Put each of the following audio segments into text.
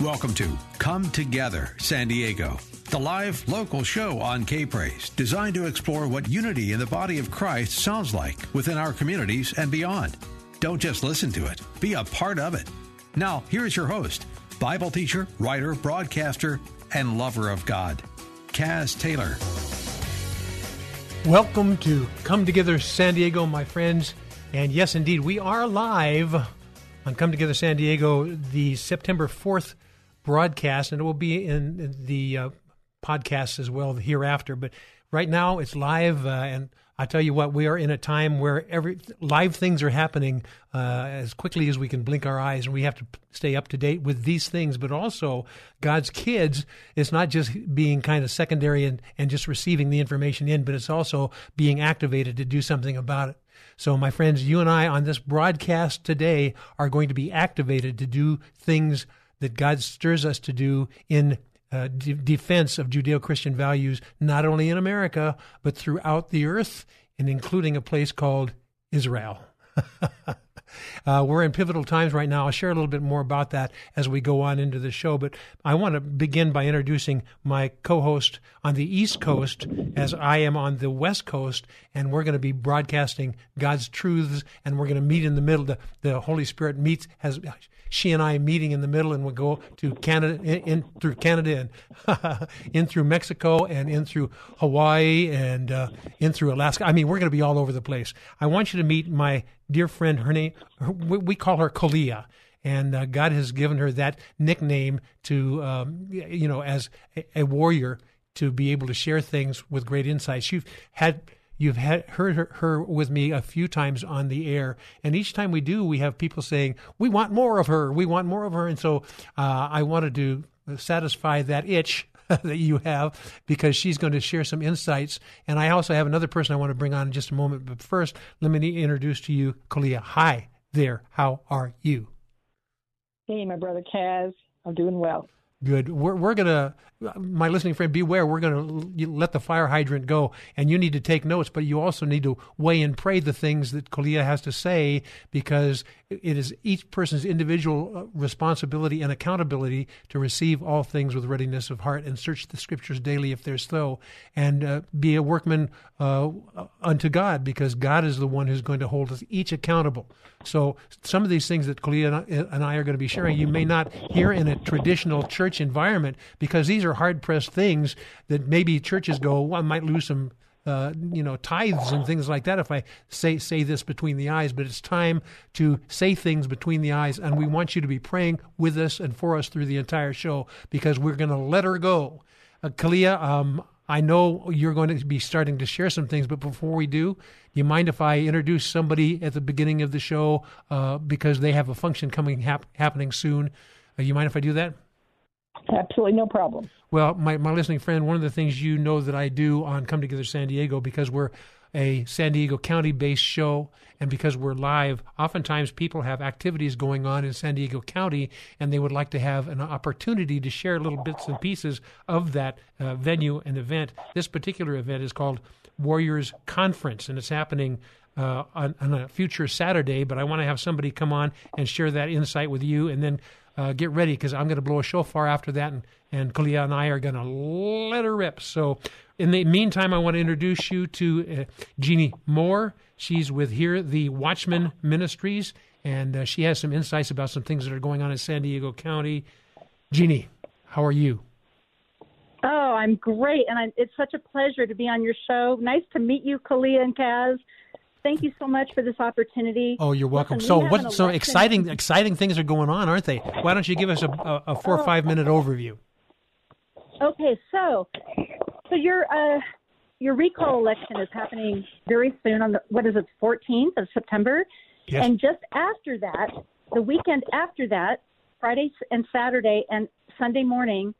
Welcome to Come Together San Diego, the live local show on K Praise, designed to explore what unity in the body of Christ sounds like within our communities and beyond. Don't just listen to it, be a part of it. Now, here is your host, Bible teacher, writer, broadcaster, and lover of God, Kaz Taylor. Welcome to Come Together San Diego, my friends. And yes, indeed, we are live on Come Together San Diego, the September 4th broadcast, and it will be in the uh, podcast as well hereafter. But right now, it's live, uh, and I tell you what, we are in a time where every live things are happening uh, as quickly as we can blink our eyes, and we have to stay up to date with these things. But also, God's kids, it's not just being kind of secondary and, and just receiving the information in, but it's also being activated to do something about it. So, my friends, you and I on this broadcast today are going to be activated to do things that God stirs us to do in uh, de- defense of Judeo Christian values, not only in America, but throughout the earth, and including a place called Israel. Uh, we're in pivotal times right now. I'll share a little bit more about that as we go on into the show. But I want to begin by introducing my co host on the East Coast as I am on the West Coast. And we're going to be broadcasting God's truths and we're going to meet in the middle. The, the Holy Spirit meets, has she and I meeting in the middle, and we'll go to Canada, in, in through Canada, and in through Mexico, and in through Hawaii, and uh, in through Alaska. I mean, we're going to be all over the place. I want you to meet my dear friend. Her name, her, we call her Kalia and uh, God has given her that nickname to, um, you know, as a, a, warrior to be able to share things with great insight. She's had You've had, heard her, her, with me a few times on the air, and each time we do, we have people saying, "We want more of her. We want more of her." And so, uh, I wanted to satisfy that itch that you have because she's going to share some insights. And I also have another person I want to bring on in just a moment. But first, let me introduce to you Kalia. Hi there. How are you? Hey, my brother Kaz. I'm doing well. Good. We're, we're going to, my listening friend, beware. We're going to let the fire hydrant go, and you need to take notes, but you also need to weigh and pray the things that Kalia has to say because it is each person's individual uh, responsibility and accountability to receive all things with readiness of heart and search the scriptures daily if there's so, and uh, be a workman uh, unto God because God is the one who's going to hold us each accountable. So some of these things that Kalia and I are going to be sharing, you may not hear in a traditional church environment because these are hard pressed things that maybe churches go, well, I might lose some uh, you know tithes and things like that if I say say this between the eyes. But it's time to say things between the eyes, and we want you to be praying with us and for us through the entire show because we're going to let her go. Uh, Kalia, um, I know you're going to be starting to share some things, but before we do, do you mind if I introduce somebody at the beginning of the show uh, because they have a function coming hap- happening soon? Uh, you mind if I do that? Absolutely no problem. Well, my, my listening friend, one of the things you know that I do on Come Together San Diego, because we're a San Diego County based show and because we're live, oftentimes people have activities going on in San Diego County and they would like to have an opportunity to share little bits and pieces of that uh, venue and event. This particular event is called Warriors Conference and it's happening uh, on, on, a future Saturday, but I want to have somebody come on and share that insight with you and then uh, get ready because I'm going to blow a shofar after that, and, and Kalia and I are going to let her rip. So, in the meantime, I want to introduce you to uh, Jeannie Moore. She's with here, the Watchman Ministries, and uh, she has some insights about some things that are going on in San Diego County. Jeannie, how are you? Oh, I'm great, and I, it's such a pleasure to be on your show. Nice to meet you, Kalia and Kaz thank you so much for this opportunity. Oh, you're welcome. Listen, so, we what? So exciting, exciting things are going on, aren't they? Why don't you give us a, a, a four or five minute overview? Okay, so so your uh, your recall election is happening very soon on the what is it, 14th of September, yes. and just after that, the weekend after that, Friday and Saturday and Sunday morning,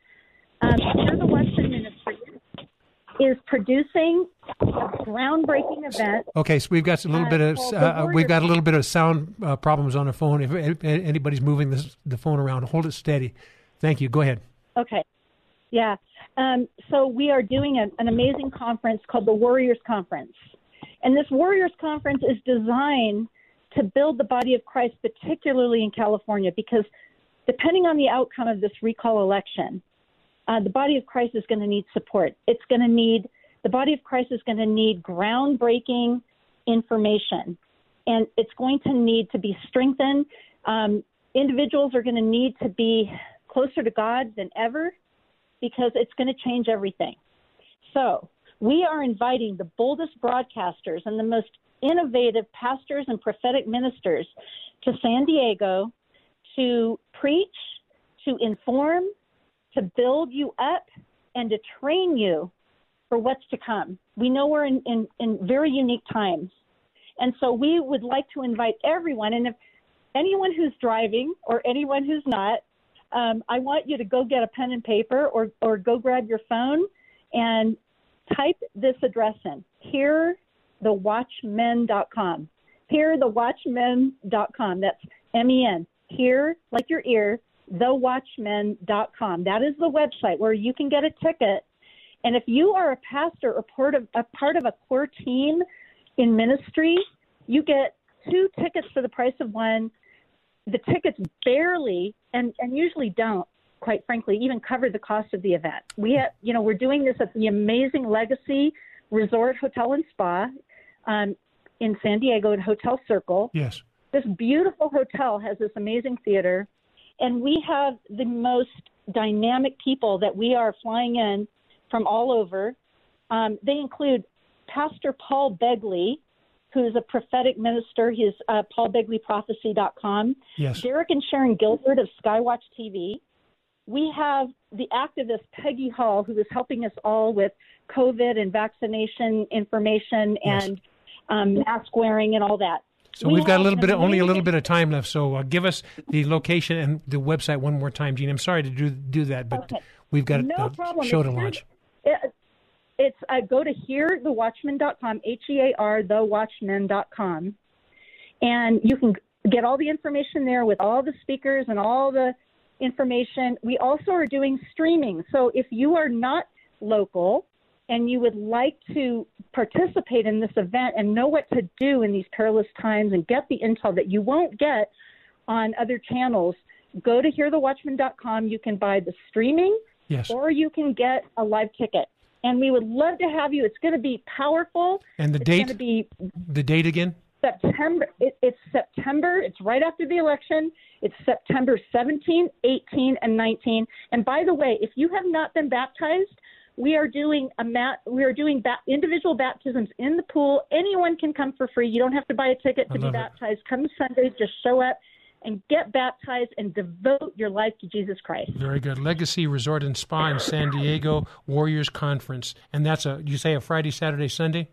um, the Western is producing a groundbreaking event. Okay, so we've got a little uh, bit of uh, we've got a little bit of sound uh, problems on the phone. If, if anybody's moving this, the phone around, hold it steady. Thank you. Go ahead. Okay. Yeah. Um, so we are doing a, an amazing conference called the Warriors Conference, and this Warriors Conference is designed to build the body of Christ, particularly in California, because depending on the outcome of this recall election, uh, the body of Christ is going to need support. It's going to need the body of Christ is going to need groundbreaking information, and it's going to need to be strengthened. Um, individuals are going to need to be closer to God than ever because it's going to change everything. So, we are inviting the boldest broadcasters and the most innovative pastors and prophetic ministers to San Diego to preach, to inform, to build you up, and to train you for what's to come. We know we're in, in, in very unique times. And so we would like to invite everyone, and if anyone who's driving or anyone who's not, um, I want you to go get a pen and paper or, or go grab your phone and type this address in hearthewatchmen.com. Hearthewatchmen.com. That's M E N. Hear, like your ear, thewatchmen.com. That is the website where you can get a ticket. And if you are a pastor or part of a part of a core team in ministry, you get two tickets for the price of one. The tickets barely and, and usually don't, quite frankly, even cover the cost of the event. We have, you know, we're doing this at the amazing Legacy Resort Hotel and Spa um, in San Diego at Hotel Circle. Yes. This beautiful hotel has this amazing theater, and we have the most dynamic people that we are flying in from all over. Um, they include Pastor Paul Begley, who's a prophetic minister. He's uh, paulbegleyprophecy.com. Yes. Derek and Sharon Gilbert of Skywatch TV. We have the activist Peggy Hall, who is helping us all with COVID and vaccination information Yes. and um, mask wearing and all that. So We have got a little bit, only a little bit of time left. So uh, give us the location and the website one more time, Gene. I'm sorry to do do that, but Okay. we've got No a problem. show to launch. It, it's uh, go to hearthewatchmen.com, H E A R thewatchmen.com, and you can get all the information there with all the speakers and all the information. We also are doing streaming. So if you are not local and you would like to participate in this event and know what to do in these perilous times and get the intel that you won't get on other channels, go to hearthewatchmen.com. You can buy the streaming Yes. or you can get a live ticket. And we would love to have you. It's going to be powerful. And the it's date? going to be The date again? September. It, it's September. It's right after the election. It's September 17, 18, and 19. And by the way, if you have not been baptized, we are doing a mat. We are doing ba- individual baptisms in the pool. Anyone can come for free. You don't have to buy a ticket to be love it. baptized. Come Sunday, just show up and get baptized and devote your life to Jesus Christ. Very good. Legacy Resort and Spa in San Diego Warriors Conference, and that's a you say a Friday, Saturday, Sunday.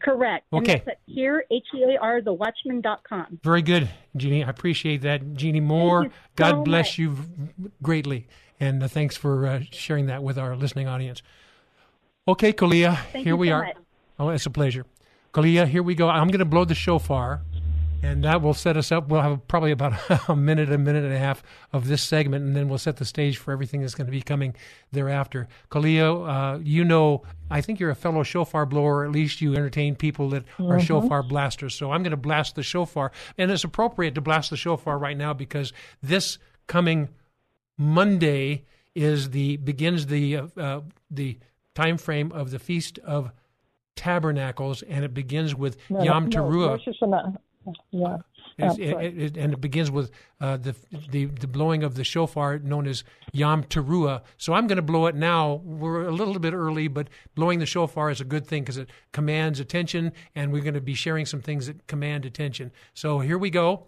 Correct. Okay. And that's at here, H E A R, thewatchmen.com. Very good, Jeannie. I appreciate that, Jeannie Moore. you God bless much. you greatly, and uh, thanks for uh, sharing that with our listening audience. Okay, Kalia, Thank here we so are. much. Oh, it's a pleasure. Kalia, here we go. I'm going to blow the shofar, and that will set us up. We'll have probably about a minute, a minute and a half of this segment, and then we'll set the stage for everything that's going to be coming thereafter. Kalia, uh, you know, I think you're a fellow shofar blower, at least you entertain people that are shofar blasters. So I'm going to blast the shofar, and it's appropriate to blast the shofar right now because this coming Monday is the begins the uh, uh, the time frame of the feast of tabernacles, and it begins with No, Yom no, Teruah. Rosh Hashanah. Yeah. It- it- it- and it begins with uh, the, the the blowing of the shofar, known as Yom Teruah. So I'm going to blow it now. We're a little bit early, but blowing the shofar is a good thing because it commands attention, and we're going to be sharing some things that command attention. So here we go.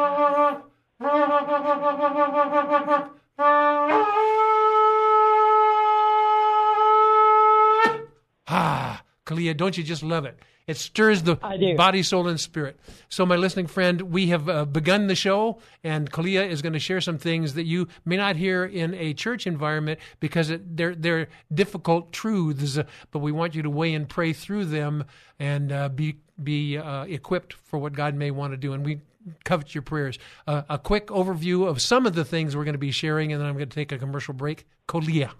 Ah, Kalia, don't you just love it? It stirs the body, soul, and spirit. So, my listening friend, we have uh, begun the show, and Kalia is going to share some things that you may not hear in a church environment because it, they're they're difficult truths. But we want you to weigh and pray through them and uh, be be uh, equipped for what God may want to do. And we covet your prayers. Uh, a quick overview of some of the things we're going to be sharing, and then I'm going to take a commercial break. Kolia.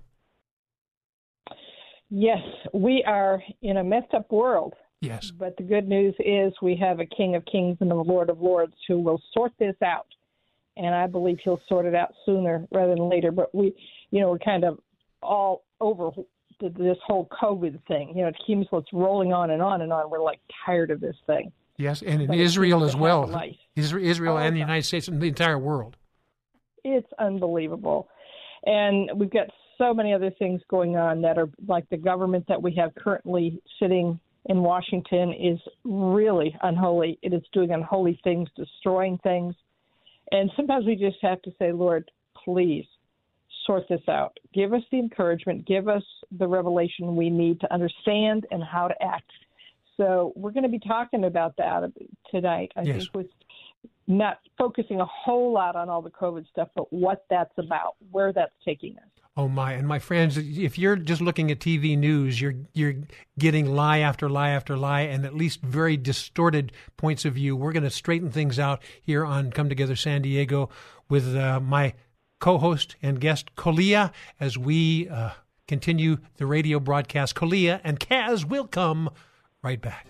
Yes, we are in a messed up world. Yes. But the good news is we have a King of Kings and a Lord of Lords who will sort this out. And I believe he'll sort it out sooner rather than later. But we, you know, we're kind of all over this whole COVID thing. You know, it seems it's rolling on and on and on. We're like tired of this thing. Yes, and in Israel as well. Israel and the United States and the entire world. It's unbelievable. And we've got so many other things going on that are like the government that we have currently sitting in Washington is really unholy. It is doing unholy things, destroying things. And sometimes we just have to say, Lord, please sort this out. Give us the encouragement, give us the revelation we need to understand and how to act. So we're going to be talking about that tonight. I yes. think with not focusing a whole lot on all the COVID stuff, but what that's about, where that's taking us. Oh my! And my friends, if you're just looking at TV news, you're you're getting lie after lie after lie, and at least very distorted points of view. We're going to straighten things out here on Come Together San Diego with uh, my co-host and guest Kolia as we uh, continue the radio broadcast. Kolia and Kaz will come right back.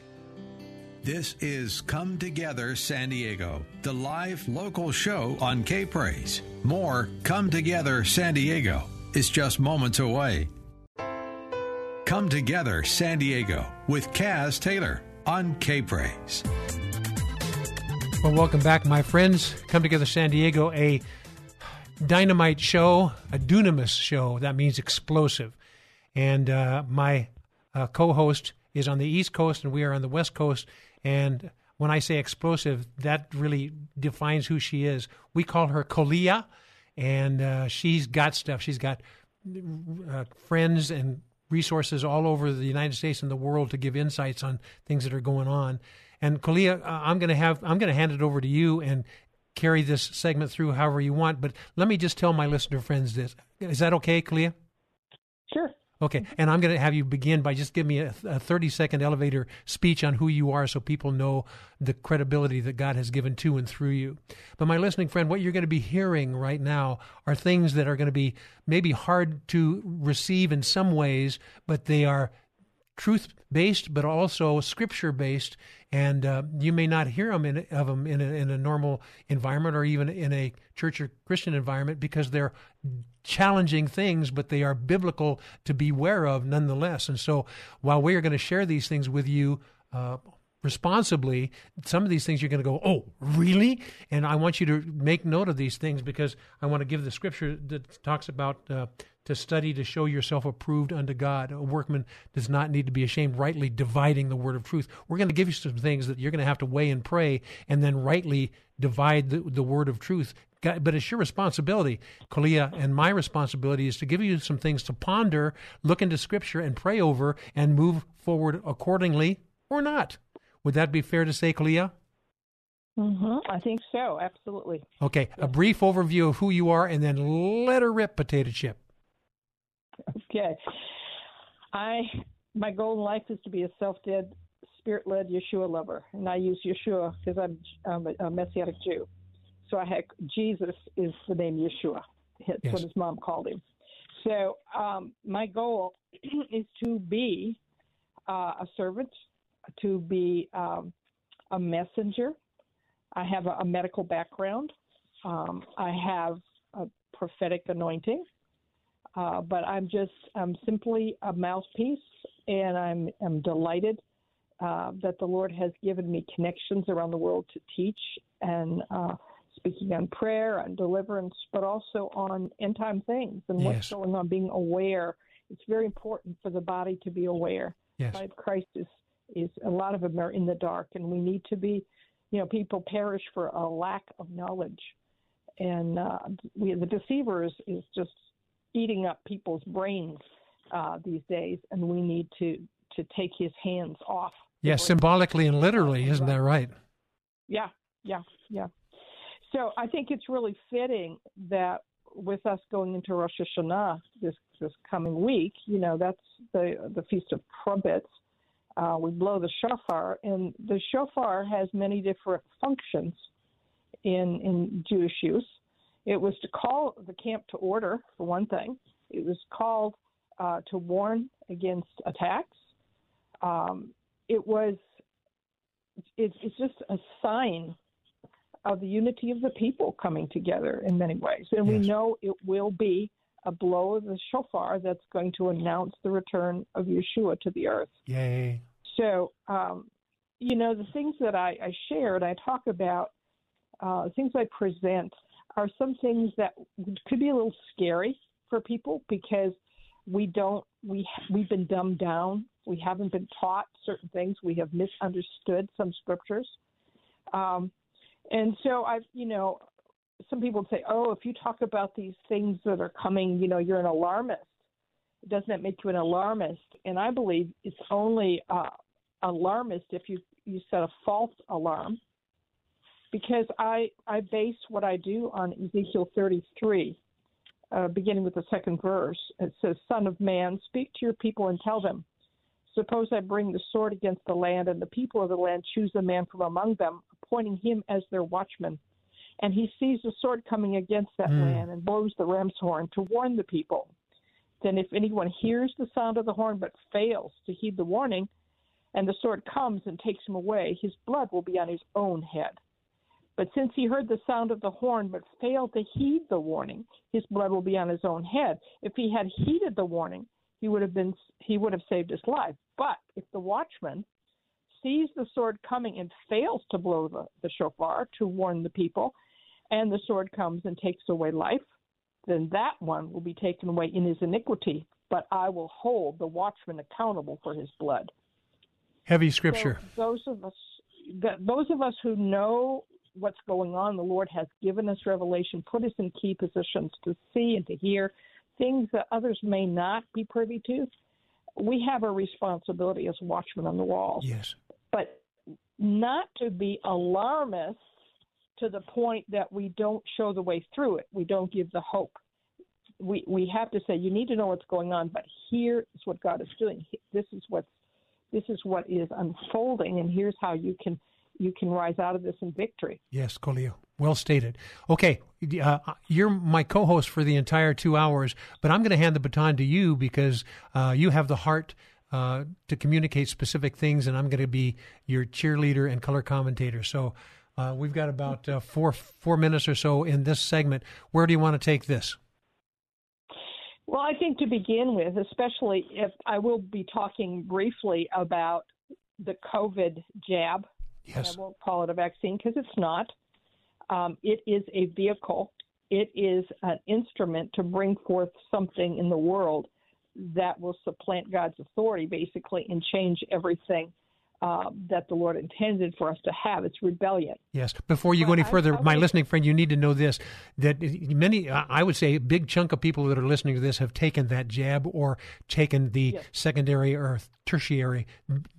This is Come Together San Diego, the live local show on K Praise. More Come Together San Diego is just moments away. Come Together San Diego with Kaz Taylor on K Praise. Well, welcome back, my friends. Come Together San Diego, a dynamite show, a dunamis show. That means explosive. And uh, my uh, co host is on the East Coast, and we are on the West Coast. And when I say explosive, that really defines who she is. We call her Kolia and uh, she's got stuff. She's got uh, friends and resources all over the United States and the world to give insights on things that are going on. And Kalia, uh, I'm going to have I'm going to hand it over to you and carry this segment through however you want. But let me just tell my listener friends this: is that okay, Kalia? Sure. Okay, and I'm going to have you begin by just giving me a, a 30 second elevator speech on who you are so people know the credibility that God has given to and through you. But, my listening friend, what you're going to be hearing right now are things that are going to be maybe hard to receive in some ways, but they are truth based, but also scripture based. And uh, you may not hear them in, of them in a, in a normal environment or even in a church or Christian environment because they're challenging things, but they are biblical to beware of nonetheless. And so while we are going to share these things with you, uh, responsibly, some of these things you're going to go, oh, really? And I want you to make note of these things because I want to give the scripture that talks about uh, to study to show yourself approved unto God. A workman does not need to be ashamed, rightly dividing the word of truth. We're going to give you some things that you're going to have to weigh and pray and then rightly divide the, the word of truth. But it's your responsibility, Kalia, and my responsibility is to give you some things to ponder, look into Scripture, and pray over, and move forward accordingly or not. Would that be fair to say, Kalia? Mm-hmm. I think so. Absolutely. Okay. A brief overview of who you are, and then let her rip, potato chip. Okay. I my goal in life is to be a self-dead, spirit-led Yeshua lover, and I use Yeshua because I'm, I'm a, a Messianic Jew. So I had Jesus is the name Yeshua. That's yes. what his mom called him. So um, my goal is to be uh, a servant, to be um, a messenger. I have a, a medical background. Um, I have a prophetic anointing. Uh, but I'm just I'm simply a mouthpiece, and I'm I'm delighted uh, that the Lord has given me connections around the world to teach and uh, speaking on prayer and deliverance, but also on end time things and yes. what's going on. Being aware. It's very important for the body to be aware. Yes. The Christ is is a lot of them are in the dark, and we need to be. You know, people perish for a lack of knowledge, and uh, we, the deceiver is, is just eating up people's brains uh, these days, and we need to to take his hands off. Yes, symbolically and literally, isn't that right? Yeah, yeah, yeah. So I think it's really fitting that with us going into Rosh Hashanah this this coming week, you know, that's the the feast of trumpets. Uh, we blow the shofar, and the shofar has many different functions. in in Jewish use. It was to call the camp to order, for one thing. It was called uh, to warn against attacks. Um, it was it, it's just a sign of the unity of the people coming together in many ways, and yes. we know it will be a blow of the shofar that's going to announce the return of Yeshua to the earth. Yay! So, um, you know, the things that I, I share and I talk about, uh, things I present are some things that could be a little scary for people because we don't we we've been dumbed down. We haven't been taught certain things. We have misunderstood some scriptures, um, and so I've you know some people say, oh, if you talk about these things that are coming, you know, you're an alarmist. Doesn't that make you an alarmist? And I believe it's only uh, alarmist if you you set a false alarm because I I base what I do on Ezekiel 33 uh, beginning with the second verse. It says, Son of man, speak to your people and tell them, Suppose I bring the sword against the land, and the people of the land choose a man from among them, appointing him as their watchman. And he sees the sword coming against that mm. land and blows the ram's horn to warn the people. Then, if anyone hears the sound of the horn but fails to heed the warning, and the sword comes and takes him away, his blood will be on his own head. But since he heard the sound of the horn but failed to heed the warning, his blood will be on his own head. If he had heeded the warning, he would have been he would have saved his life. But if the watchman sees the sword coming and fails to blow the, the shofar to warn the people, and the sword comes and takes away life, then that one will be taken away in his iniquity. But I will hold the watchman accountable for his blood. Heavy scripture. So those of us, those of us who know what's going on. The Lord has given us revelation, put us in key positions to see and to hear things that others may not be privy to. We have a responsibility as watchmen on the walls. Yes. But not to be alarmists to the point that we don't show the way through it. We don't give the hope. We we have to say you need to know what's going on, but here is what God is doing. This is what's this is what is unfolding, and here's how you can you can rise out of this in victory. Yes, Colio. Well stated. Okay, uh, you're my co-host for the entire two hours, but I'm going to hand the baton to you because uh, you have the heart uh, to communicate specific things, and I'm going to be your cheerleader and color commentator. So uh, we've got about uh, four four minutes or so in this segment. Where do you want to take this? Well, I think to begin with, especially if I will be talking briefly about the COVID jab Yes. I won't call it a vaccine because it's not. Um, it is a vehicle. It is an instrument to bring forth something in the world that will supplant God's authority, basically, and change everything uh, that the Lord intended for us to have. It's rebellion. Yes. Before you go any further, I, I my listening friend, you need to know this: that many, I would say, a big chunk of people that are listening to this have taken that jab or taken the yes. secondary or tertiary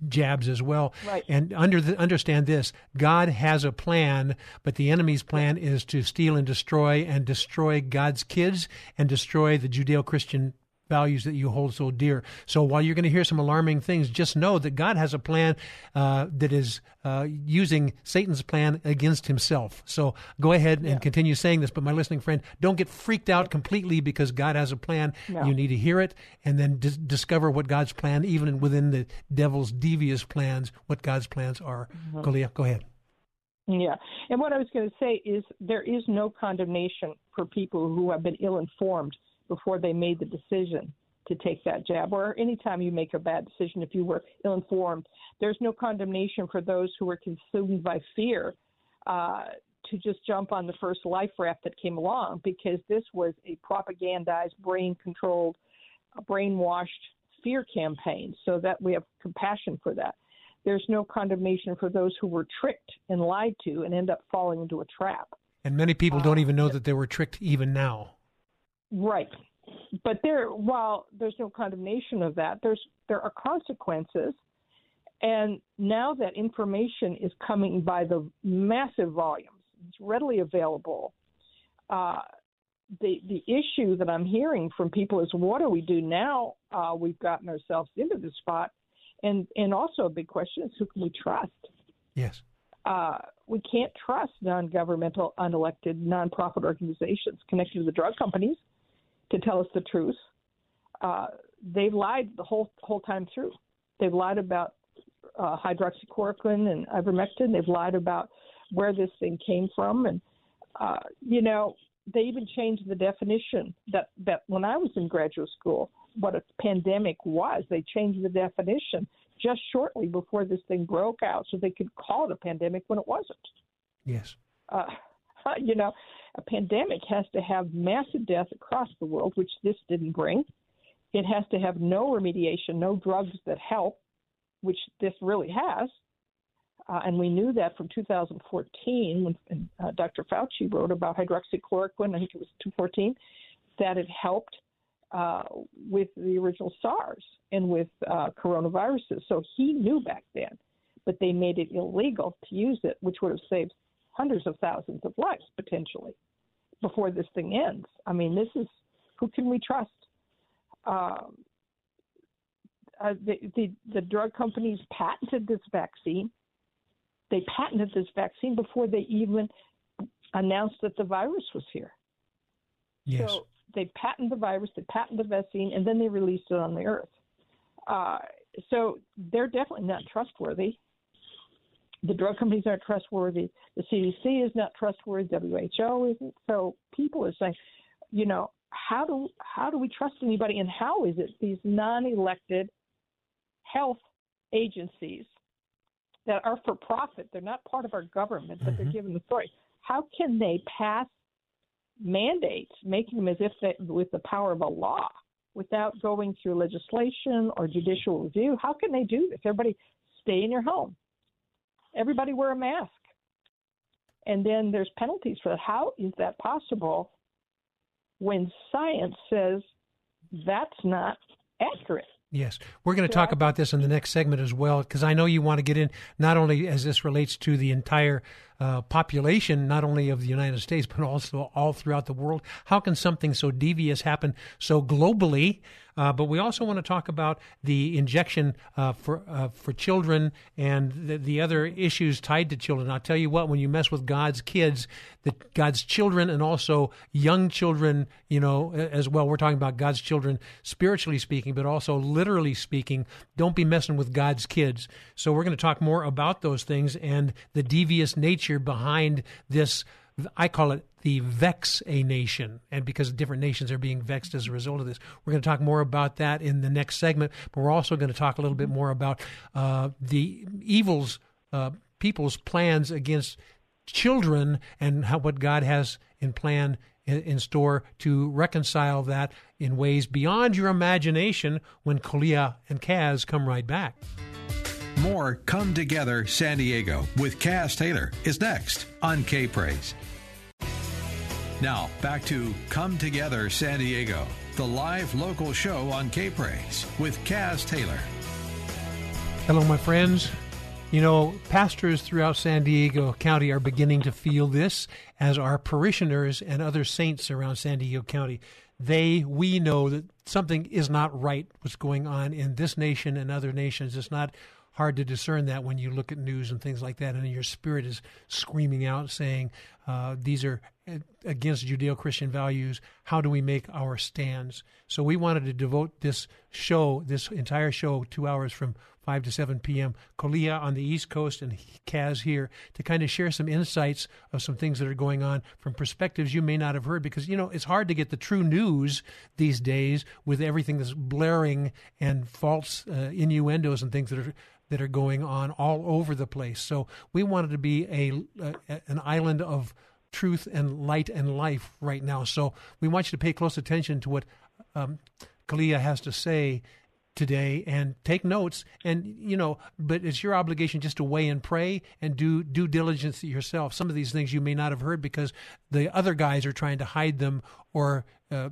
jabs as well. Right. And under the, understand this: God has a plan, but the enemy's plan is to steal and destroy and destroy God's kids and destroy the Judeo-Christian values that you hold so dear. So while you're going to hear some alarming things, just know that God has a plan uh, that is uh, using Satan's plan against himself. So go ahead and yeah. continue saying this. But my listening friend, don't get freaked out completely because God has a plan. No. You need to hear it and then dis- discover what God's plan, even within the devil's devious plans, what God's plans are. Mm-hmm. go ahead. Yeah. And what I was going to say is there is no condemnation for people who have been ill informed before they made the decision to take that jab, or anytime you make a bad decision if you were ill informed. There's no condemnation for those who were consumed by fear uh, to just jump on the first life raft that came along because this was a propagandized, brain controlled, brainwashed fear campaign. So that we have compassion for that. There's no condemnation for those who were tricked and lied to and end up falling into a trap. And many people don't uh, even know that they were tricked even now. Right. But there, while there's no condemnation of that, there's there are consequences, and now that information is coming by the massive volumes, it's readily available. Uh, the the issue that I'm hearing from people is, what do we do now? Uh, we've gotten ourselves into this spot, and and also a big question is, who can we trust? Yes. Uh, we can't trust non-governmental, unelected, nonprofit organizations connected to the drug companies to tell us the truth. Uh, they've lied the whole whole time through. They've lied about uh, hydroxychloroquine and ivermectin. They've lied about where this thing came from, and uh, you know they even changed the definition that that when I was in graduate school, what a pandemic was. They changed the definition just shortly before this thing broke out, so they could call it a pandemic when it wasn't. Yes. Uh, you know, a pandemic has to have massive death across the world, which this didn't bring. It has to have no remediation, no drugs that help, which this really has. Uh, and we knew that from 2014 when uh, Dr. Fauci wrote about hydroxychloroquine, I think it was 2014, that it helped uh, with the original SARS and with uh, coronaviruses. So he knew back then, but they made it illegal to use it, which would have saved hundreds of thousands of lives potentially before this thing ends. I mean, this is who can we trust? Um, uh, the, the the drug companies patented this vaccine. They patented this vaccine before they even announced that the virus was here. Yes. So they patent the virus, they patent the vaccine, and then they released it on the earth. Uh, so they're definitely not trustworthy. The drug companies aren't trustworthy. The CDC is not trustworthy. WHO isn't. So people are saying, you know, how do how do we trust anybody, and how is it these non-elected health agencies that are for profit? They're not part of our government, but mm-hmm. they're given the authority. How can they pass mandates, making them as if they, with the power of a law without going through legislation or judicial review. How can they do this? Everybody stay in your home. Everybody wear a mask. And then there's penalties for that. How is that possible when science says that's not accurate? Yes, we're going to talk about this in the next segment as well, because I know you want to get in not only as this relates to the entire uh, population, not only of the United States, but also all throughout the world. How can something so devious happen so globally? Uh, but we also want to talk about the injection uh, for uh, for children and the, the, other issues tied to children. I'll tell you what, when you mess with God's kids, that God's children and also young children, you know, as well. We're talking about God's children spiritually speaking, but also literally speaking. Don't be messing with God's kids. So we're going to talk more about those things and the devious nature behind this. I call it the vex a nation, and because different nations are being vexed as a result of this. We're going to talk more about that in the next segment, but we're also going to talk a little bit more about uh, the evils, uh, people's plans against children, and how what God has in plan in store to reconcile that in ways beyond your imagination when Kalia and Kaz come right back. More Come Together San Diego with Kaz Taylor is next on K Praise. Now, back to Come Together San Diego, the live local show on K Praise with Kaz Taylor. Hello, my friends. You know, pastors throughout San Diego County are beginning to feel this, as are parishioners and other saints around San Diego County. They, we know that something is not right what's going on in this nation and other nations. It's not hard to discern that when you look at news and things like that, and your spirit is screaming out, saying, uh, "These are against Judeo-Christian values. How do we make our stands?" So we wanted to devote this show, this entire show, two hours from 5 to 7 p.m. Kolia on the East Coast and Kaz here to kind of share some insights of some things that are going on from perspectives you may not have heard because, you know, it's hard to get the true news these days with everything that's blaring and false uh, innuendos and things that are that are going on all over the place. So we wanted to be a, a an island of truth and light and life right now. So we want you to pay close attention to what um, Kalia has to say today and take notes and you know but it's your obligation just to weigh and pray and do due diligence yourself some of these things you may not have heard because the other guys are trying to hide them or uh,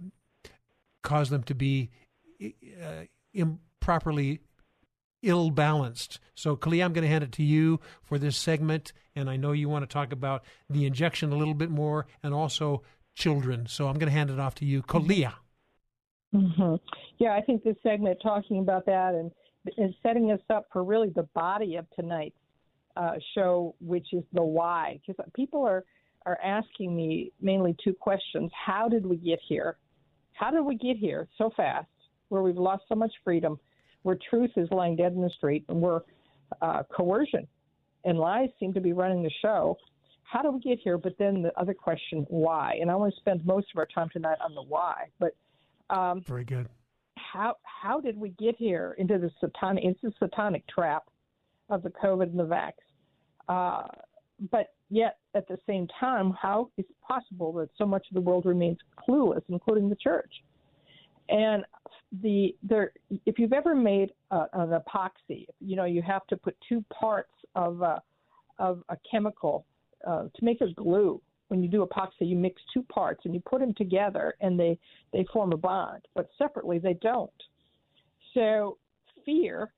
cause them to be uh, improperly ill balanced. So, Kali, I'm going to hand it to you for this segment. And I know you want to talk about the injection a little bit more and also children. So, I'm going to hand it off to you, Kalia. Mm-hmm. Yeah, I think this segment talking about that and is setting us up for really the body of tonight's uh, show, which is the why, because people are are asking me mainly two questions: How did we get here? How did we get here so fast, where we've lost so much freedom, where truth is lying dead in the street, and where uh, coercion and lies seem to be running the show? How do we get here? But then the other question, why? And I want to spend most of our time tonight on the why. But um, very good. How how did we get here into the satanic? It's a satanic trap of the COVID and the vax. Uh, but yet, at the same time, how is it possible that so much of the world remains clueless, including the church? And the there, if you've ever made a, an epoxy, you know you have to put two parts of a, of a chemical uh, to make a glue. When you do epoxy, you mix two parts and you put them together, and they they form a bond. But separately, they don't. So fear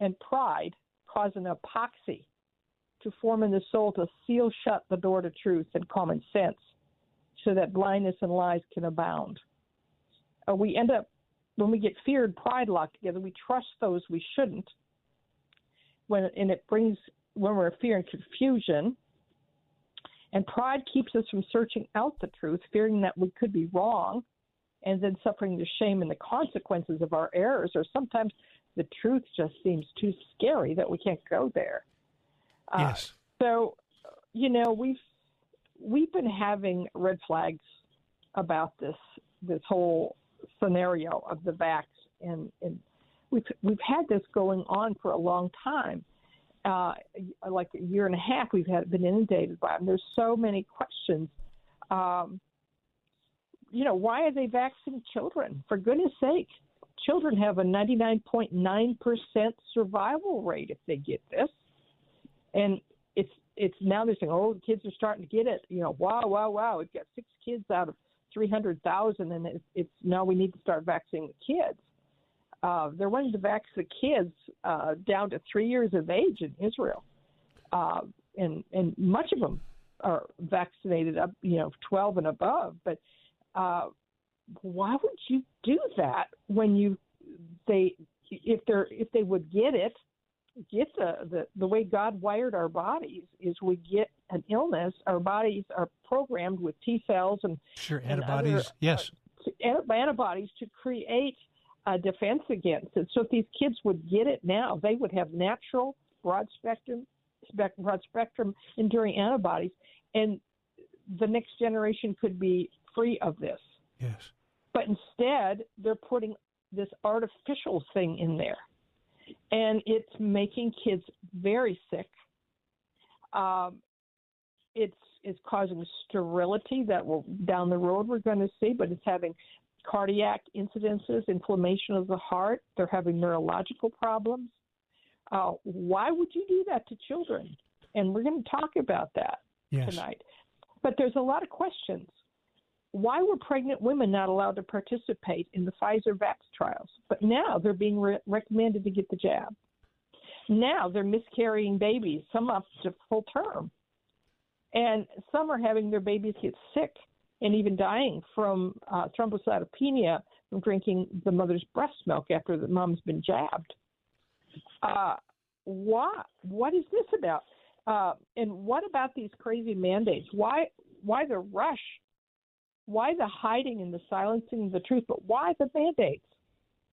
and pride cause an epoxy to form in the soul to seal shut the door to truth and common sense so that blindness and lies can abound. Uh, we end up, when we get fear and pride locked together, we trust those we shouldn't. When, and it brings, when we're in fear and confusion, and pride keeps us from searching out the truth, fearing that we could be wrong, and then suffering the shame and the consequences of our errors, or sometimes the truth just seems too scary that we can't go there. Uh, yes. So, you know, we've we've been having red flags about this this whole scenario of the vax, and, and we've we've had this going on for a long time. Uh, like a year and a half, we've had been inundated by them. There's so many questions. Um, you know, why are they vaccinating children? For goodness sake, children have a 99.9% survival rate if they get this. And it's it's now they're saying, oh, the kids are starting to get it. You know, wow, wow, wow. We've got six kids out of 300,000, and it's, it's now we need to start vaccinating the kids. Uh, they're wanting to vaccinate the kids uh, down to three years of age in Israel, uh, and and much of them are vaccinated up, you know, 12 and above. But uh, why would you do that when you they if they're if they would get it get the, the the way God wired our bodies is we get an illness our bodies are programmed with T cells and sure antibodies and other, yes. uh, antibodies to create a defense against it. So if these kids would get it now they would have natural broad spectrum broad spectrum enduring antibodies and the next generation could be free of this. Yes. But instead, they're putting this artificial thing in there. And it's making kids very sick. Um, it's it's causing sterility that will down the road we're going to see, but it's having cardiac incidences, inflammation of the heart. They're having neurological problems. Uh, why would you do that to children? And we're going to talk about that yes. tonight. But there's a lot of questions why were pregnant women not allowed to participate in the Pfizer vax trials? But now they're being re- recommended to get the jab. Now they're miscarrying babies, some up to full term. And some are having their babies get sick and even dying from uh, thrombocytopenia from drinking the mother's breast milk after the mom's been jabbed. Uh, what what is this about? Uh, and what about these crazy mandates? Why why the rush why the hiding and the silencing of the truth? But why the mandates?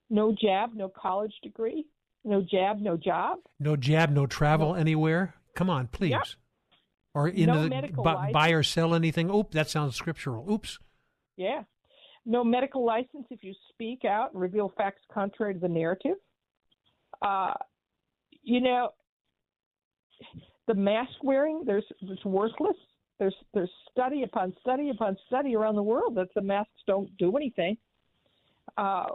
No jab, no college degree. No jab, no job. No jab, no travel no. anywhere. Come on, please. Yep. Or in no the, bu- buy or sell anything. Oop, that sounds scriptural. Oops. Yeah. No medical license if you speak out and reveal facts contrary to the narrative. Uh, you know, the mask wearing, there's it's worthless. There's there's study upon study upon study around the world that the masks don't do anything. Uh,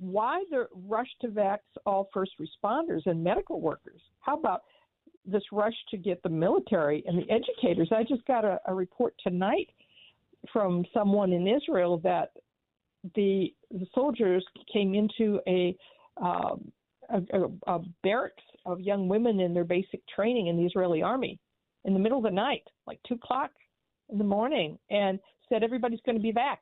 why the rush to vax all first responders and medical workers? How about this rush to get the military and the educators? I just got a, a report tonight from someone in Israel that the the soldiers came into a, um, a, a, a barracks of young women in their basic training in the Israeli army in the middle of the night, like two o'clock in the morning, and said everybody's going to be vaxxed.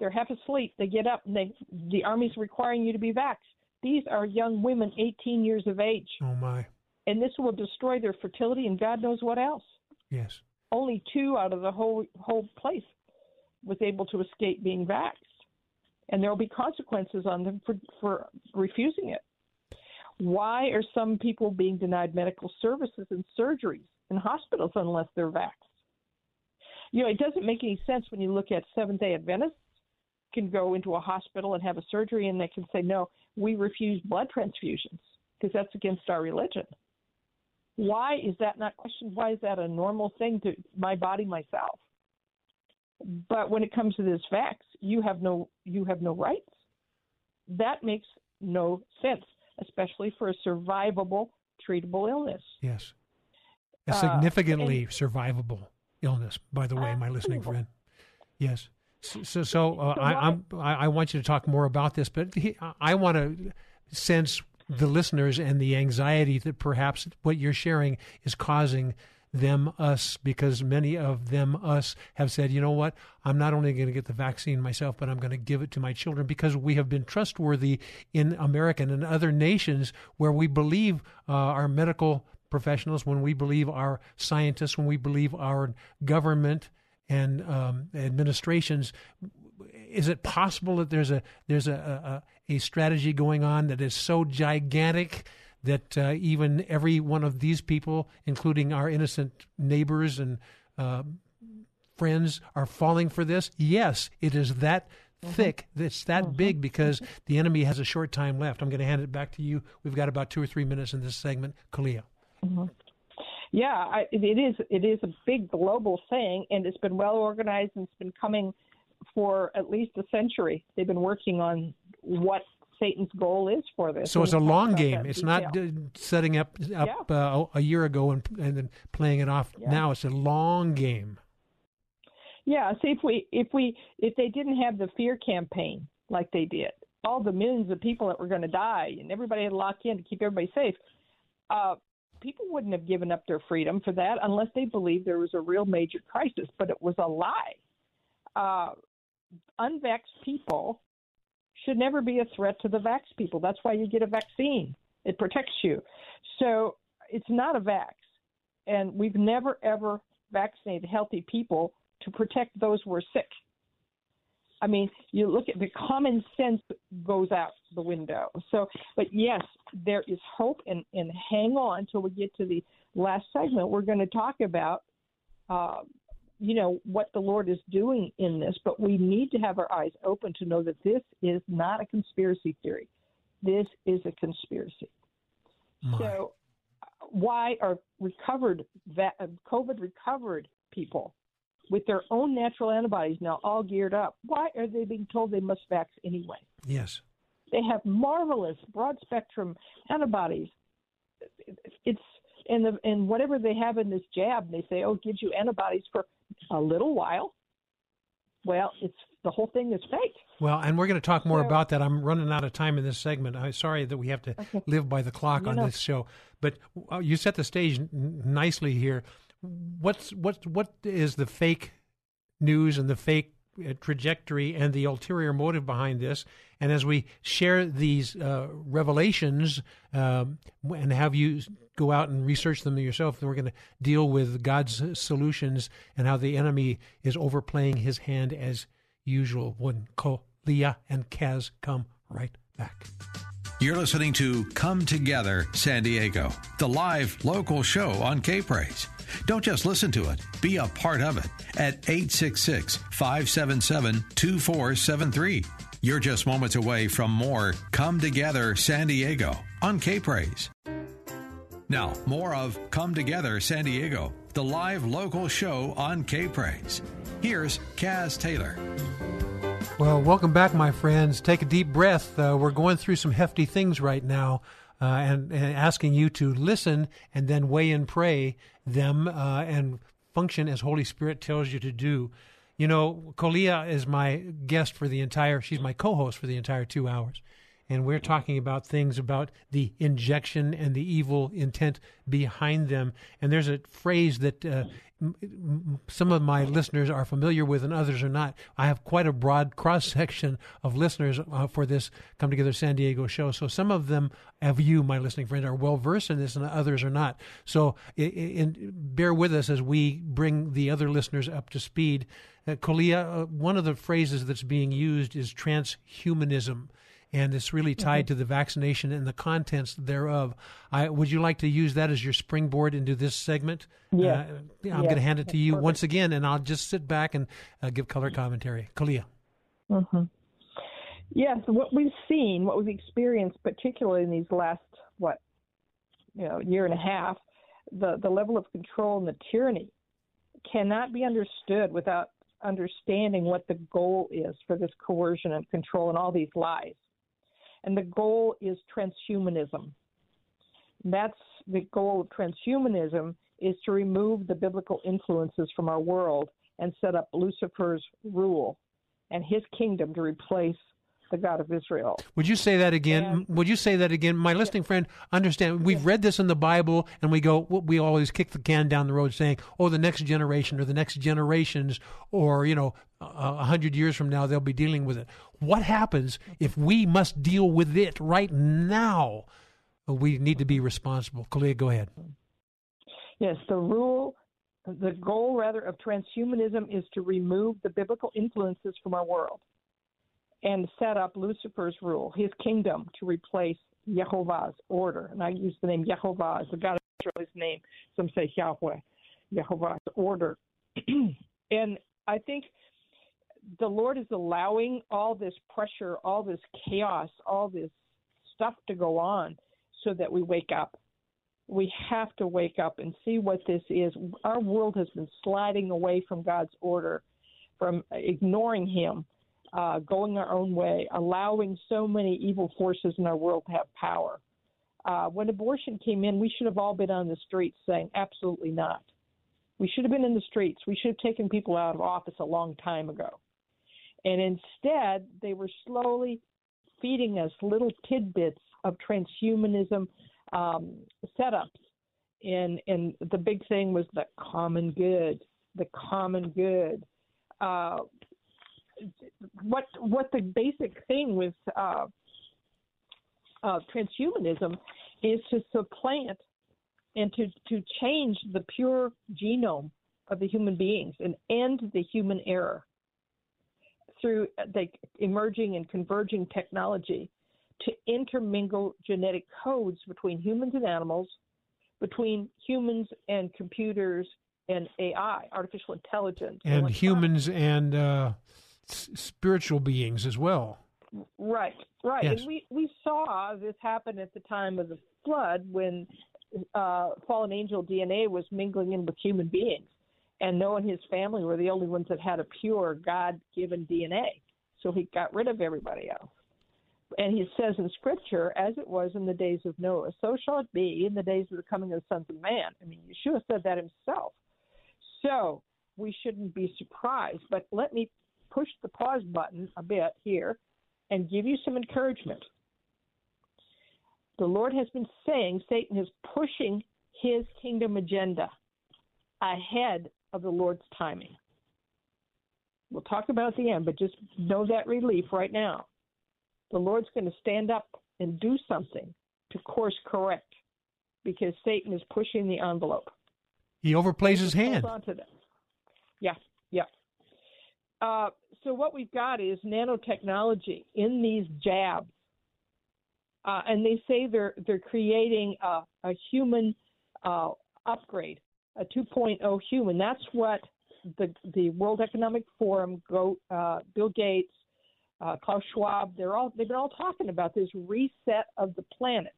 They're half asleep. They get up and they the army's requiring you to be vaxxed. These are young women, 18 years of age. Oh my! and this will destroy their fertility and God knows what else. Yes. Only two out of the whole whole place was able to escape being vaxxed, and there will be consequences on them for for refusing it. Why are some people being denied medical services and surgeries in hospitals unless they're vaxxed? You know, it doesn't make any sense when you look at Seventh Day Adventists can go into a hospital and have a surgery, and they can say, "No, we refuse blood transfusions because that's against our religion." Why is that not questioned? Why is that a normal thing to my body, myself? But when it comes to this vax, you have no you have no rights. That makes no sense, especially for a survivable, treatable illness. Yes. A Uh, significantly and- survivable illness, by the way, my listening friend. Yes. So, so, so uh, I, I'm, I, I want you to talk more about this, but he, I want to sense the listeners and the anxiety that perhaps what you're sharing is causing them, us, because many of them, us, have said, you know what, I'm not only going to get the vaccine myself, but I'm going to give it to my children because we have been trustworthy in America and in other nations where we believe uh, our medical professionals, when we believe our scientists, when we believe our government and um, administrations. Is it possible that there's a there's a, a, a strategy going on that is so gigantic that uh, even every one of these people, including our innocent neighbors and uh, friends, are falling for this? Yes, it is that thick. It's that big because the enemy has a short time left. I'm going to hand it back to you. We've got about two or three minutes in this segment. Kalia. Yeah, I, it is. It is a big global thing, and it's been well organized and it's been coming for at least a century. They've been working on what Satan's goal is for this. So it's a long game. It's not d- setting up up uh, a year ago and and then playing it off. Yeah. Now it's a long game. Yeah, see if we if we if they didn't have the fear campaign like they did, all the millions of people that were going to die and everybody had to lock in to keep everybody safe, uh, people wouldn't have given up their freedom for that unless they believed there was a real major crisis. But it was a lie. Uh, unvaxxed people should never be a threat to the vax people. That's why you get a vaccine. It protects you. So it's not a vax. And we've never, ever vaccinated healthy people to protect those who are sick. I mean, you look at the common sense goes out the window. So, but yes, there is hope, and, and hang on till we get to the last segment. We're going to talk about, uh, you know, what the Lord is doing in this, but we need to have our eyes open to know that this is not a conspiracy theory. This is a conspiracy. My. So, uh, why are recovered COVID recovered people with their own natural antibodies now all geared up? Why are they being told they must vax anyway? yes. They have marvelous broad spectrum antibodies. It's and the and whatever they have in this jab, they say, oh, it gives you antibodies for a little while. Well, it's the whole thing is fake. Well, and we're going to talk more So- about that. I'm running out of time in this segment. I'm sorry that we have to live by the clock No, on no. this show, but uh, you set the stage n- nicely here. What's what what is the fake news and the fake uh, trajectory and the ulterior motive behind this? And as we share these uh, revelations um, and have you go out and research them yourself, then we're going to deal with God's solutions and how the enemy is overplaying his hand as usual when Leah and Kaz come right back. You're listening to Come Together San Diego, the live local show on K Praise. Don't just listen to it, be a part of it at 866 577 2473. You're just moments away from more Come Together San Diego on K Praise. Now, more of Come Together San Diego, the live local show on K Praise. Here's Kaz Taylor. Well, welcome back, my friends. Take a deep breath. Uh, we're going through some hefty things right now, uh, and, and asking you to listen and then weigh and pray them uh, and function as Holy Spirit tells you to do. You know, Kolia is my guest for the entire. She's my co-host for the entire two hours, and we're talking about things about the injection and the evil intent behind them. And there's a phrase that uh, some of my listeners are familiar with and others are not. I have quite a broad cross section of listeners uh, for this Come Together San Diego show. So some of them of you, my listening friend, are well versed in this, and others are not. So in, bear with us as we bring the other listeners up to speed. Uh, Kolia, uh, one of the phrases that's being used is transhumanism and it's really tied mm-hmm. to the vaccination and the contents thereof. I, would you like to use that as your springboard into this segment? Yeah. Uh, I'm going to hand it to you Perfect. once again, and I'll just sit back and uh, give color commentary. Kalia. Mm-hmm. Yes, what we've seen, what we've experienced, particularly in these last what, you know, year and a half, the the level of control and the tyranny cannot be understood without understanding what the goal is for this coercion and control and all these lies. And the goal is transhumanism. That's the goal of transhumanism is to remove the biblical influences from our world and set up Lucifer's rule and his kingdom to replace the God of Israel. Would you say that again? And, Would you say that again? My listening friend, understand, we've read this in the Bible and we go, we always kick the can down the road saying, oh, the next generation or the next generations or, you know, a hundred years from now, they'll be dealing with it. What happens if we must deal with it right now? We need to be responsible. Kalia, go ahead. Yes, the rule, the goal rather of transhumanism is to remove the biblical influences from our world and set up Lucifer's rule, his kingdom, to replace Jehovah's order. And I use the name Jehovah as the God of Israel's name. Some say Yahweh, Jehovah's order. and I think the Lord is allowing all this pressure, all this chaos, all this stuff to go on so that we wake up. We have to wake up and see what this is. Our world has been sliding away from God's order, from ignoring Him, uh, going our own way, allowing so many evil forces in our world to have power. Uh, when abortion came in, we should have all been on the streets saying, absolutely not. We should have been in the streets. We should have taken people out of office a long time ago. And instead, they were slowly feeding us little tidbits of transhumanism um, setups. And, and the big thing was the common good, the common good. Uh, what what the basic thing with uh, uh, transhumanism is to supplant and to, to change the pure genome of the human beings and end the human error through the emerging and converging technology to intermingle genetic codes between humans and animals, between humans and computers and AI, artificial intelligence, and humans and uh, spiritual beings as well. Right, right. Yes. And we, we saw this happen at the time of the flood when uh, fallen angel DNA was mingling in with human beings. And Noah and his family were the only ones that had a pure God given DNA. So he got rid of everybody else. And he says in Scripture, as it was in the days of Noah, so shall it be in the days of the coming of the sons of man. I mean, Yeshua said that himself. So we shouldn't be surprised. But let me push the pause button a bit here and give you some encouragement. The Lord has been saying Satan is pushing his kingdom agenda ahead of the Lord's timing. We'll talk about the end, but just know that relief right now. The Lord's going to stand up and do something to course correct because Satan is pushing the envelope. He overplays his hand. Yeah, yeah. Uh, so what we've got is nanotechnology in these jabs, uh, and they say they're they're creating a, a human uh, upgrade, a 2.0 human. That's what the the World Economic Forum, go, uh, Bill Gates, uh, Klaus Schwab, they're all they've been all talking about this reset of the planet.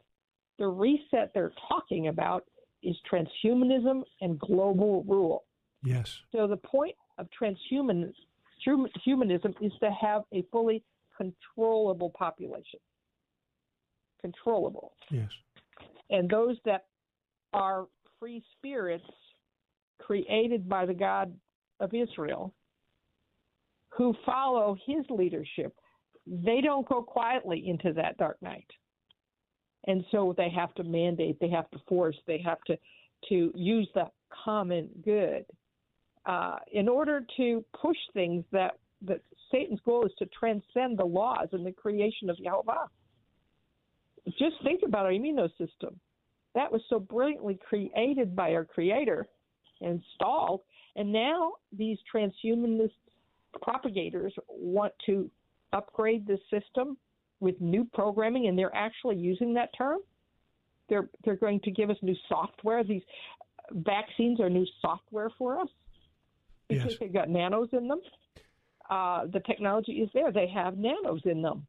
The reset they're talking about is transhumanism and global rule. Yes. So the point of transhumanism humanism is to have a fully controllable population. Controllable. Yes. And those that are free spirits created by the God of Israel who follow his leadership, they don't go quietly into that dark night. And so they have to mandate, they have to force, they have to, to use the common good uh, in order to push things that that Satan's goal is to transcend the laws and the creation of Yahweh. Just think about our immune system. That was so brilliantly created by our Creator, installed, and now these transhumanist propagators want to upgrade the system with new programming, and they're actually using that term. They're they're going to give us new software. These vaccines are new software for us because Yes. they've got nanos in them. Uh, the technology is there. They have nanos in them,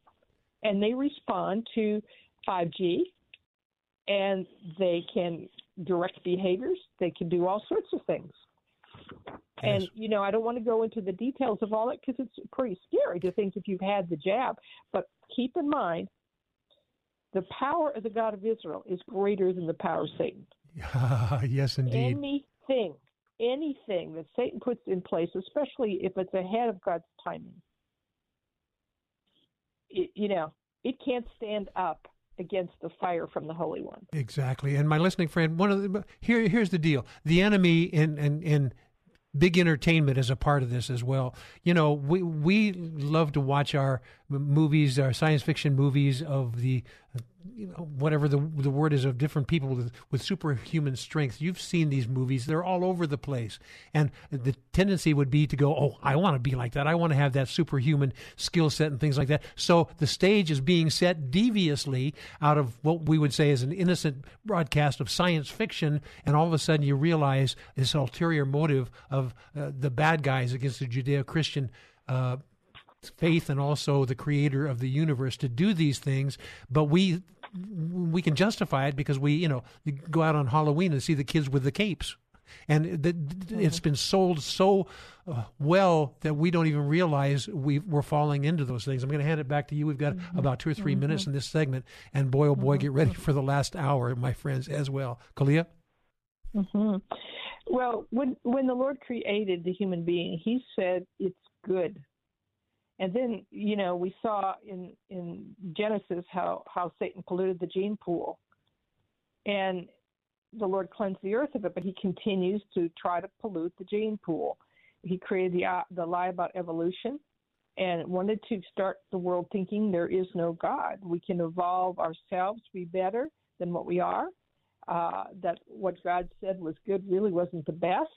and they respond to 5G, and they can direct behaviors. They can do all sorts of things. And you know, I don't want to go into the details of all that because it's pretty scary to think if you've had the jab. But keep in mind, the power of the God of Israel is greater than the power of Satan. yes, indeed. Anything, anything that Satan puts in place, especially if it's ahead of God's timing, it, you know, it can't stand up against the fire from the Holy One. Exactly. And my listening friend, one of the here here's the deal. The enemy in in in big entertainment is a part of this as well. You know, we we love to watch our movies, or science fiction movies of the you know whatever the the word is of different people with, with superhuman strength. You've seen these movies; they're all over the place, and the tendency would be to go, "Oh, I want to be like that. I want to have that superhuman skill set and things like that." So the stage is being set deviously out of what we would say is an innocent broadcast of science fiction, and all of a sudden you realize this ulterior motive of uh, the bad guys against the Judeo-Christian. Uh, faith and also the creator of the universe to do these things but we we can justify it because we you know you go out on halloween and see the kids with the capes and the, it's been sold so uh, well that we don't even realize we, we're falling into those things. I'm going to hand it back to you. We've got about two or 3 minutes in this segment, and boy, oh boy, get ready for the last hour, my friends, as well. Kalia? hmm Well, when when the Lord created the human being, He said it's good. And then, you know, we saw in in Genesis how how Satan polluted the gene pool, and the Lord cleansed the earth of it, but He continues to try to pollute the gene pool. He created the uh, the lie about evolution, and wanted to start the world thinking there is no God. We can evolve ourselves to be better than what we are uh, that what God said was good really wasn't the best.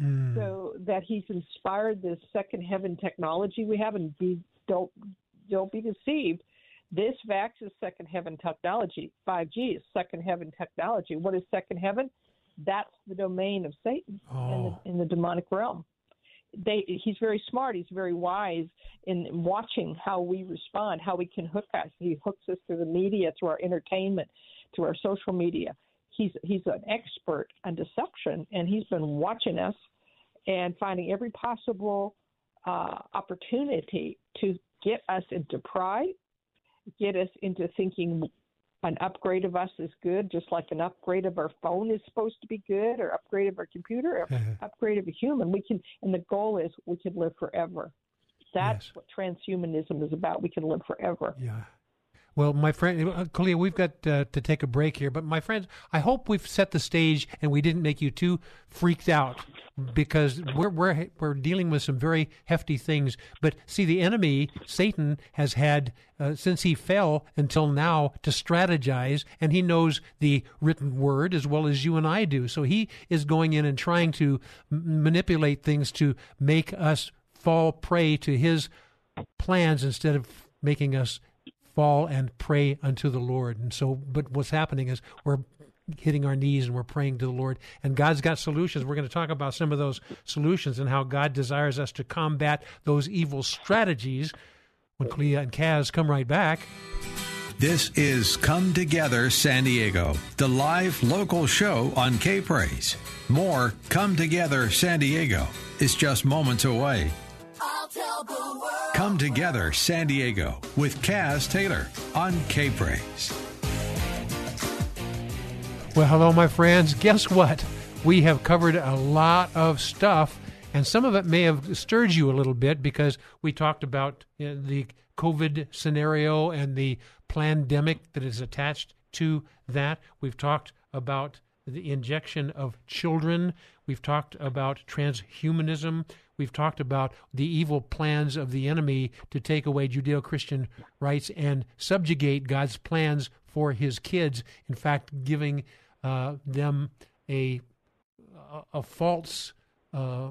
Mm. So that He's inspired this second heaven technology we have, and be don't don't be deceived. This VAX is second heaven technology. 5G is second heaven technology. What is second heaven? That's the domain of Satan in, Oh. the, in the demonic realm. They, he's very smart. He's very wise in watching how we respond, how we can hook us. He hooks us through the media, through our entertainment, through our social media. He's he's an expert on deception, and he's been watching us and finding every possible uh, opportunity to get us into pride, get us into thinking an upgrade of us is good, just like an upgrade of our phone is supposed to be good, or upgrade of our computer, or upgrade of a human. We can, and the goal is we can live forever. That's Yes. what transhumanism is about. We can live forever. Yeah. Well, my friend, uh, Kalia, we've got uh, to take a break here, but my friends, I hope we've set the stage and we didn't make you too freaked out because we're we're we're dealing with some very hefty things. But see, the enemy, Satan, has had uh, since he fell until now to strategize, and he knows the written word as well as you and I do. So he is going in and trying to m- manipulate things to make us fall prey to his plans instead of making us fall and pray unto the Lord. And so, but what's happening is we're hitting our knees and we're praying to the Lord. And God's got solutions. We're going to talk about some of those solutions and how God desires us to combat those evil strategies when Clea and Kaz come right back. This is Come Together San Diego, the live local show on K Praise. More Come Together San Diego is just moments away. Come Together San Diego with Kaz Taylor on K Praise. Well, hello, my friends. Guess what? We have covered a lot of stuff, and some of it may have stirred you a little bit because we talked about uh, the COVID scenario and the pandemic that is attached to that. We've talked about the injection of children. We've talked about transhumanism. We've talked about the evil plans of the enemy to take away Judeo Christian rights and subjugate God's plans for his kids. In fact, giving uh, them a, a, a false. Uh,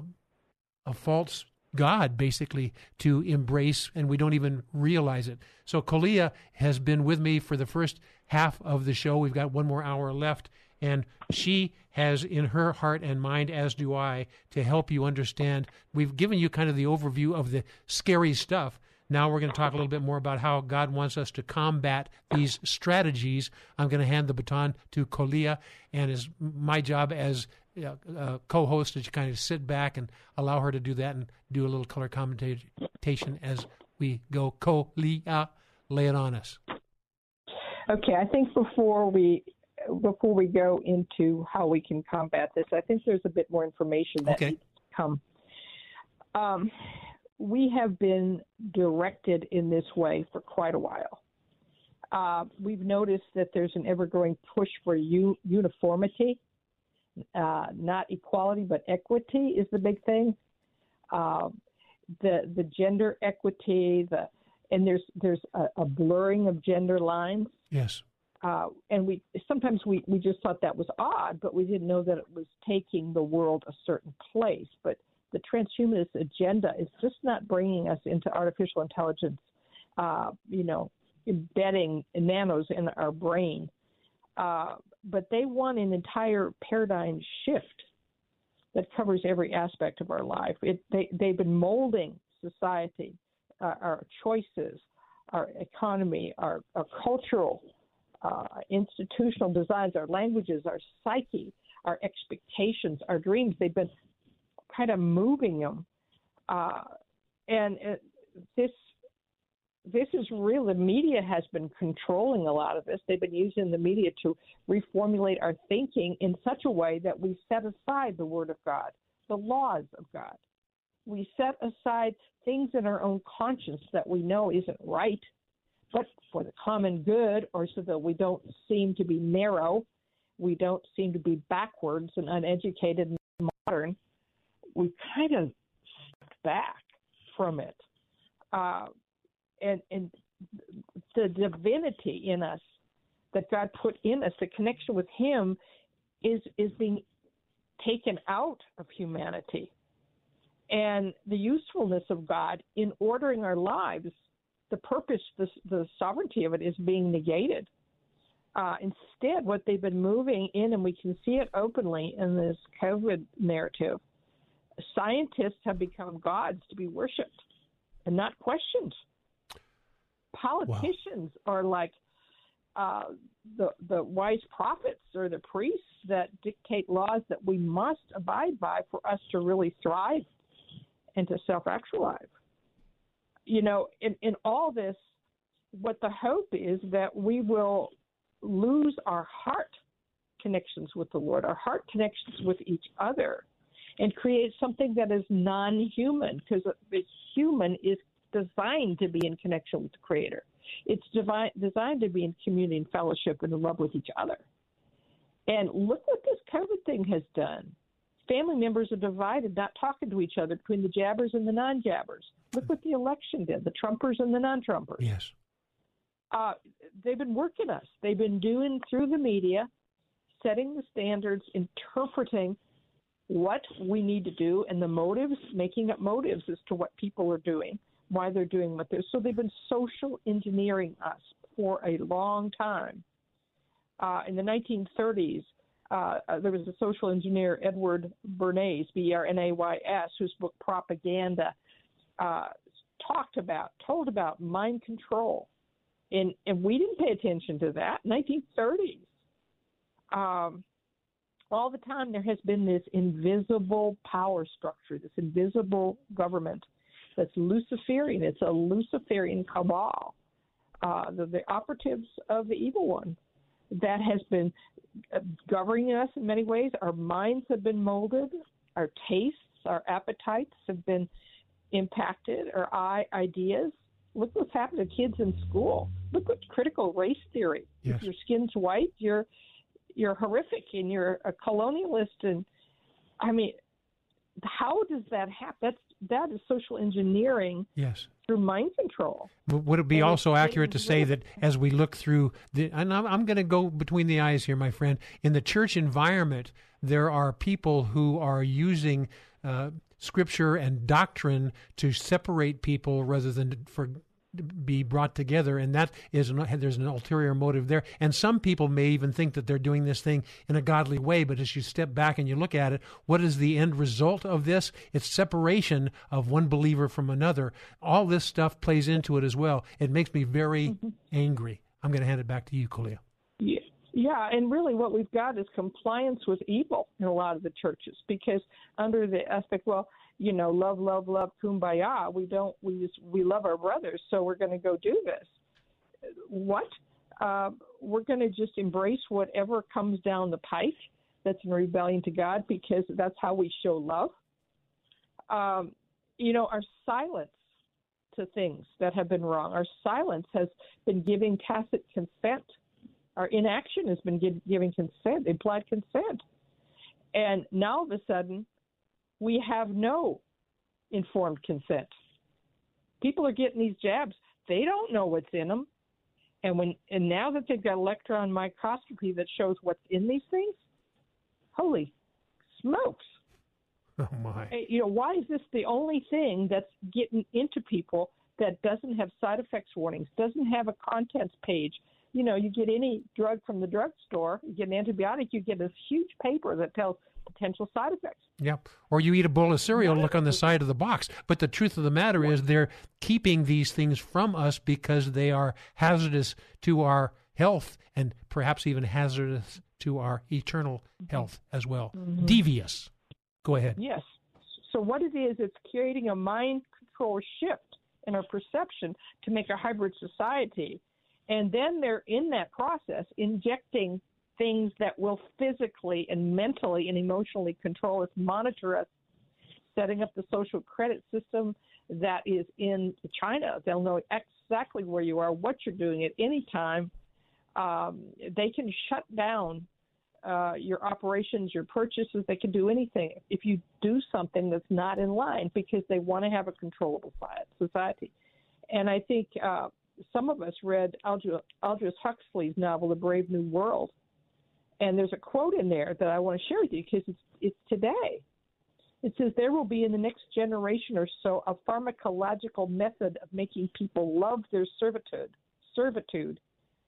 a false God, basically, to embrace, and we don't even realize it. So, Kalia has been with me for the first half of the show. We've got one more hour left, and she has in her heart and mind, as do I, to help you understand. We've given you kind of the overview of the scary stuff. Now we're going to talk a little bit more about how God wants us to combat these strategies. I'm going to hand the baton to Kolia, and it's my job as uh, co-host to kind of sit back and allow her to do that and do a little color commentation as we go. Kolia, lay it on us. Okay, I think before we before we go into how we can combat this, I think there's a bit more information that okay. needs to come. Um, we have been directed in this way for quite a while. Uh, we've noticed that there's an ever growing push for u- uniformity uh, not equality but equity is the big thing. Uh, the the gender equity, the and there's there's a, a blurring of gender lines. Yes. Uh, and we sometimes we, we just thought that was odd, but we didn't know that it was taking the world a certain place. But the transhumanist agenda is just not bringing us into artificial intelligence, uh, you know, embedding nanos in our brain. Uh, but they want an entire paradigm shift that covers every aspect of our life. It, they, they've been molding society, uh, our choices, our economy, our, our cultural, uh, institutional designs, our languages, our psyche, our expectations, our dreams. They've been kind of moving them. Uh, and it, this this is real. The media has been controlling a lot of this. They've been using the media to reformulate our thinking in such a way that we set aside the Word of God, the laws of God. We set aside things in our own conscience that we know isn't right, but for the common good, or so that we don't seem to be narrow, we don't seem to be backwards and uneducated and modern. We kind of stepped back from it. Uh, and and the divinity in us that God put in us, the connection with Him, is is being taken out of humanity, and the usefulness of God in ordering our lives, the purpose, the the sovereignty of it is being negated. Uh, instead, what they've been moving in, and we can see it openly in this COVID narrative, scientists have become gods to be worshipped and not questioned politicians wow. are like uh, the the wise prophets or the priests that dictate laws that we must abide by for us to really thrive and to self actualize. You know, in, in all this, what the hope is that we will lose our heart connections with the Lord, our heart connections with each other, and create something that is non human because the human is designed to be in connection with the Creator. It's divine, designed to be in community and fellowship and in love with each other. And look what this COVID thing has done. Family members are divided, not talking to each other between the jabbers and the non jabbers. Look what the election did the Trumpers and the non Trumpers. Yes. Uh, they've been working us. They've been doing through the media, setting the standards, interpreting what we need to do and the motives, making up motives as to what people are doing why they're doing what they're. So they've been social engineering us for a long time. Uh, in the 1930s, uh, there was a social engineer, Edward Bernays, B R N A Y S, whose book Propaganda uh, talked about, told about mind control. And, and we didn't pay attention to that. 1930s. Um, all the time there has been this invisible power structure, this invisible government that's Luciferian. It's a Luciferian cabal. Uh, the, the operatives of the evil one that has been uh, governing us in many ways. Our minds have been molded, our tastes, our appetites have been impacted, our ideas. Look what's happened to kids in school. Look what critical race theory. Yes. If your skin's white, you're you're horrific and you're a colonialist and I mean, how does that happen? That's that is social engineering. Yes. Through mind control. Would it be also accurate to say that as we look through the, and I'm, I'm going to go between the eyes here, my friend, in the church environment, there are people who are using uh, scripture and doctrine to separate people rather than for be brought together, and that is an, there's an ulterior motive there. And some people may even think that they're doing this thing in a godly way, but as you step back and you look at it, what is the end result of this? It's separation of one believer from another. All this stuff plays into it as well. It makes me very mm-hmm. angry. I'm going to hand it back to you, Kalia. Yeah. Yeah, and really what we've got is compliance with evil in a lot of the churches because under the aspect, well, you know, love, love, love, kumbaya. We don't, we just, we love our brothers, so we're going to go do this. What? Uh, we're going to just embrace whatever comes down the pike that's in rebellion to God because that's how we show love. Um, you know, our silence to things that have been wrong, our silence has been giving tacit consent. Our inaction has been give, giving consent, implied consent. And now all of a sudden, we have no informed consent. People are getting these jabs. They don't know what's in them. And when and now that they've got electron microscopy that shows what's in these things, holy smokes. Oh my. You know, why is this the only thing that's getting into people that doesn't have side effects warnings, doesn't have a contents page? You know, you get any drug from the drugstore, you get an antibiotic, you get this huge paper that tells potential side effects. Yep. Or you eat a bowl of cereal, look on the side of the box. But the truth of the matter is they're keeping these things from us because they are hazardous to our health and perhaps even hazardous to our eternal mm-hmm. health as well. Mm-hmm. Devious. Go ahead. Yes. So what it is, it's creating a mind control shift in our perception to make a hybrid society. And then they're in that process injecting things that will physically and mentally and emotionally control us, monitor us, setting up the social credit system that is in China. They'll know exactly where you are, what you're doing at any time. Um, they can shut down uh, your operations, your purchases. They can do anything if you do something that's not in line because they want to have a controllable society. And I think uh, some of us read Aldous, Huxley's novel, The Brave New World, and there's a quote in there that I want to share with you because it's, it's today. It says, There will be in the next generation or so a pharmacological method of making people love their servitude, servitude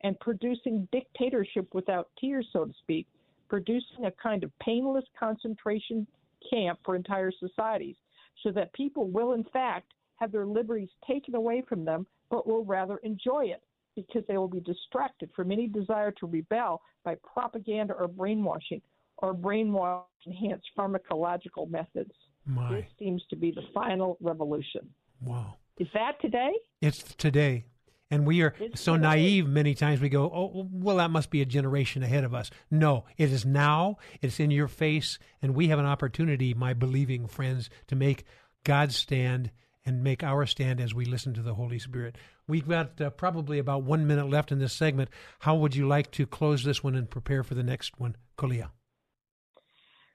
and producing dictatorship without tears, so to speak, producing a kind of painless concentration camp for entire societies, so that people will, in fact, have their liberties taken away from them, but will rather enjoy it because they will be distracted from any desire to rebel by propaganda or brainwashing or brainwash enhanced pharmacological methods. My. This seems to be the final revolution. Wow. Is that today? It's today. And we are it's so today. naive many times we go, oh, well, that must be a generation ahead of us. No, it is now. It's in your face. And we have an opportunity, my believing friends, to make God's stand and make our stand as we listen to the Holy Spirit. We've got uh, probably about one minute left in this segment. How would you like to close this one and prepare for the next one, Kalia?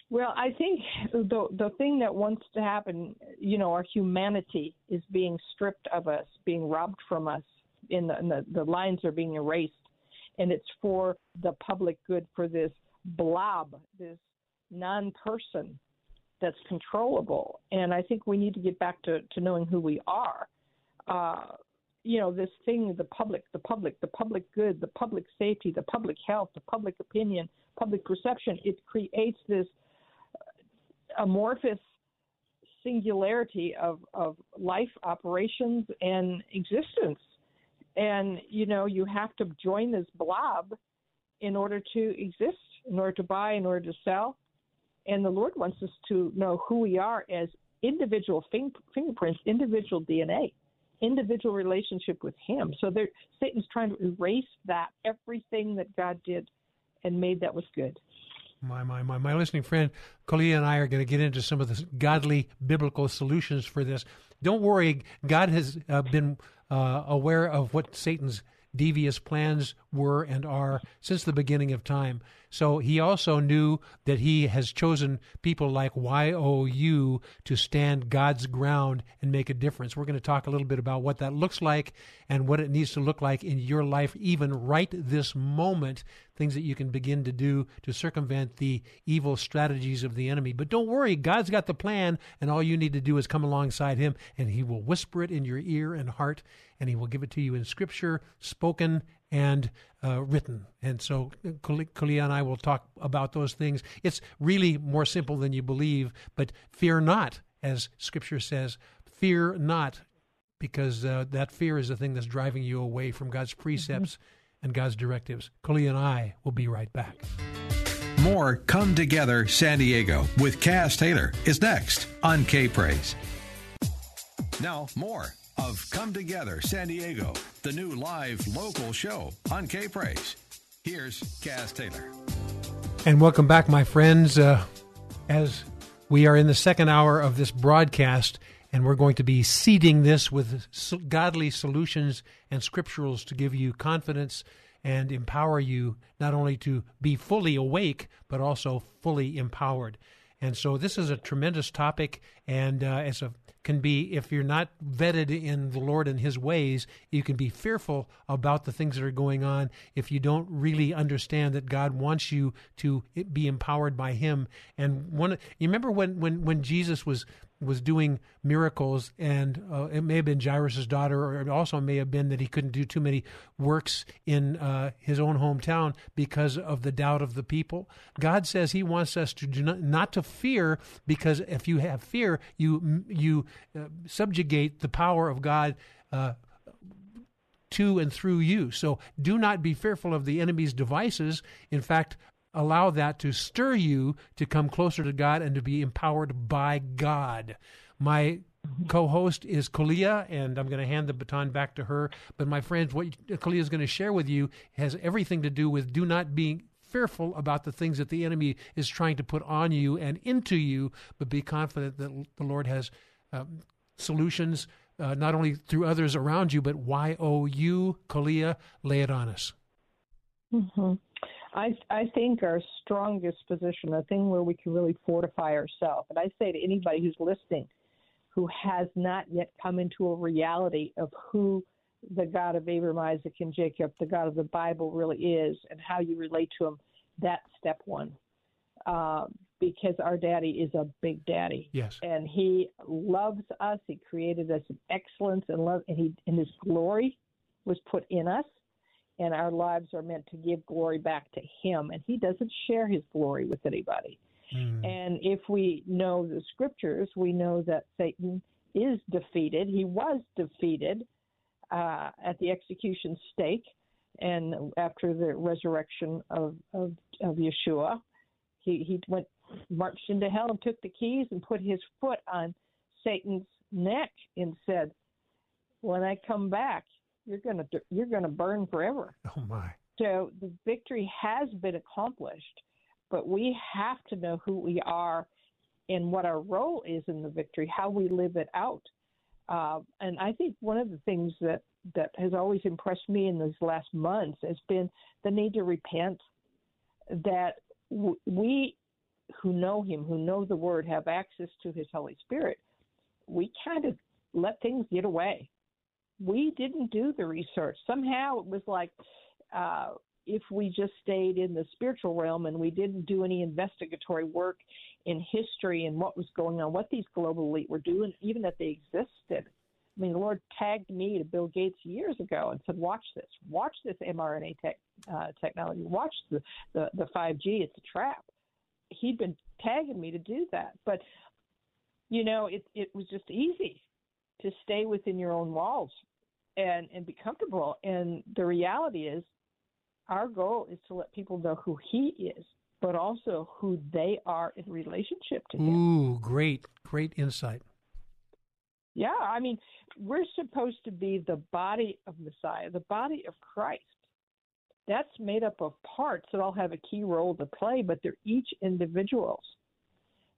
Well, I think the the thing that wants to happen, you know, our humanity is being stripped of us, being robbed from us, in the, in the, the lines are being erased, and it's for the public good, for this blob, this non-person that's controllable. And I think we need to get back to, to knowing who we are. Uh, you know, this thing, the public, the public, the public good, the public safety, the public health, the public opinion, public perception, it creates this amorphous singularity of, of life operations and existence. And, you know, you have to join this blob in order to exist, in order to buy, in order to sell, and the Lord wants us to know who we are as individual fing- fingerprints, individual DNA, individual relationship with Him. So there, Satan's trying to erase that, everything that God did and made that was good. My, my, my, my listening friend, Kalia and I are going to get into some of the godly biblical solutions for this. Don't worry, God has uh, been uh, aware of what Satan's devious plans were and are since the beginning of time. So he also knew that he has chosen people like YOU to stand God's ground and make a difference. We're going to talk a little bit about what that looks like and what it needs to look like in your life, even right this moment, things that you can begin to do to circumvent the evil strategies of the enemy. But don't worry, God's got the plan, and all you need to do is come alongside him, and he will whisper it in your ear and heart, and he will give it to you in scripture, spoken and uh, written. And so Kalia and I will talk about those things. It's really more simple than you believe, but fear not, as Scripture says. Fear not, because uh, that fear is the thing that's driving you away from God's precepts mm-hmm. and God's directives. Kalia and I will be right back. More Come Together San Diego with Kaz Taylor is next on K Praise. Now, more of Come Together San Diego, the new live local show on K Praise. Here's Kaz Taylor. And welcome back, my friends. Uh, as we are in the second hour of this broadcast, and we're going to be seeding this with godly solutions and scripturals to give you confidence and empower you not only to be fully awake, but also fully empowered. And so this is a tremendous topic, and uh, as a can be if you're not vetted in the Lord and His ways, you can be fearful about the things that are going on if you don't really understand that God wants you to be empowered by Him. And one, you remember when when when Jesus was was doing miracles, and uh, it may have been Jairus' daughter, or it also may have been that he couldn't do too many works in uh, his own hometown because of the doubt of the people. God says He wants us to not, not to fear, because if you have fear, you you uh, subjugate the power of God. Uh, to and through you. So do not be fearful of the enemy's devices. In fact, allow that to stir you to come closer to God and to be empowered by God. My co-host is Kalia, and I'm going to hand the baton back to her. But my friends, what Kalia is going to share with you has everything to do with do not be fearful about the things that the enemy is trying to put on you and into you, but be confident that the Lord has um, solutions. Uh, not only through others around you, but Y O U, Kalia, lay it on us. Mm-hmm. I I think our strongest position, a thing where we can really fortify ourselves, and I say to anybody who's listening, who has not yet come into a reality of who the God of Abraham, Isaac, and Jacob, the God of the Bible, really is, and how you relate to Him. That's step one. Uh, because our daddy is a big daddy. Yes. And he loves us. He created us in excellence and love and he and his glory was put in us and our lives are meant to give glory back to Him, and He doesn't share His glory with anybody. Mm. And if we know the scriptures, we know that Satan is defeated. He was defeated uh, at the execution stake, and after the resurrection of of, of Yeshua, he he went marched into hell and took the keys and put his foot on Satan's neck and said, "When I come back, you're going to you're going to burn forever. Oh my. So the victory has been accomplished, but we have to know who we are and what our role is in the victory, how we live it out. Uh, and I think one of the things that that has always impressed me in these last months has been the need to repent. That w- we who know Him, who know the Word, have access to His Holy Spirit. We kind of let things get away we didn't do the research. Somehow it was like uh, if we just stayed in the spiritual realm and we didn't do any investigatory work in history and what was going on, what these global elite were doing, even that they existed. I mean, the Lord tagged me to Bill Gates years ago and said, "Watch this, watch this mRNA tech, uh, technology, watch the, the the 5G. It's a trap." He'd been tagging me to do that, but you know, it it was just easy to stay within your own walls and and be comfortable. And the reality is, our goal is to let people know who He is, but also who they are in relationship to Him. Ooh, great, great insight. Yeah, I mean, we're supposed to be the body of Messiah, the body of Christ. That's made up of parts that all have a key role to play, but they're each individuals.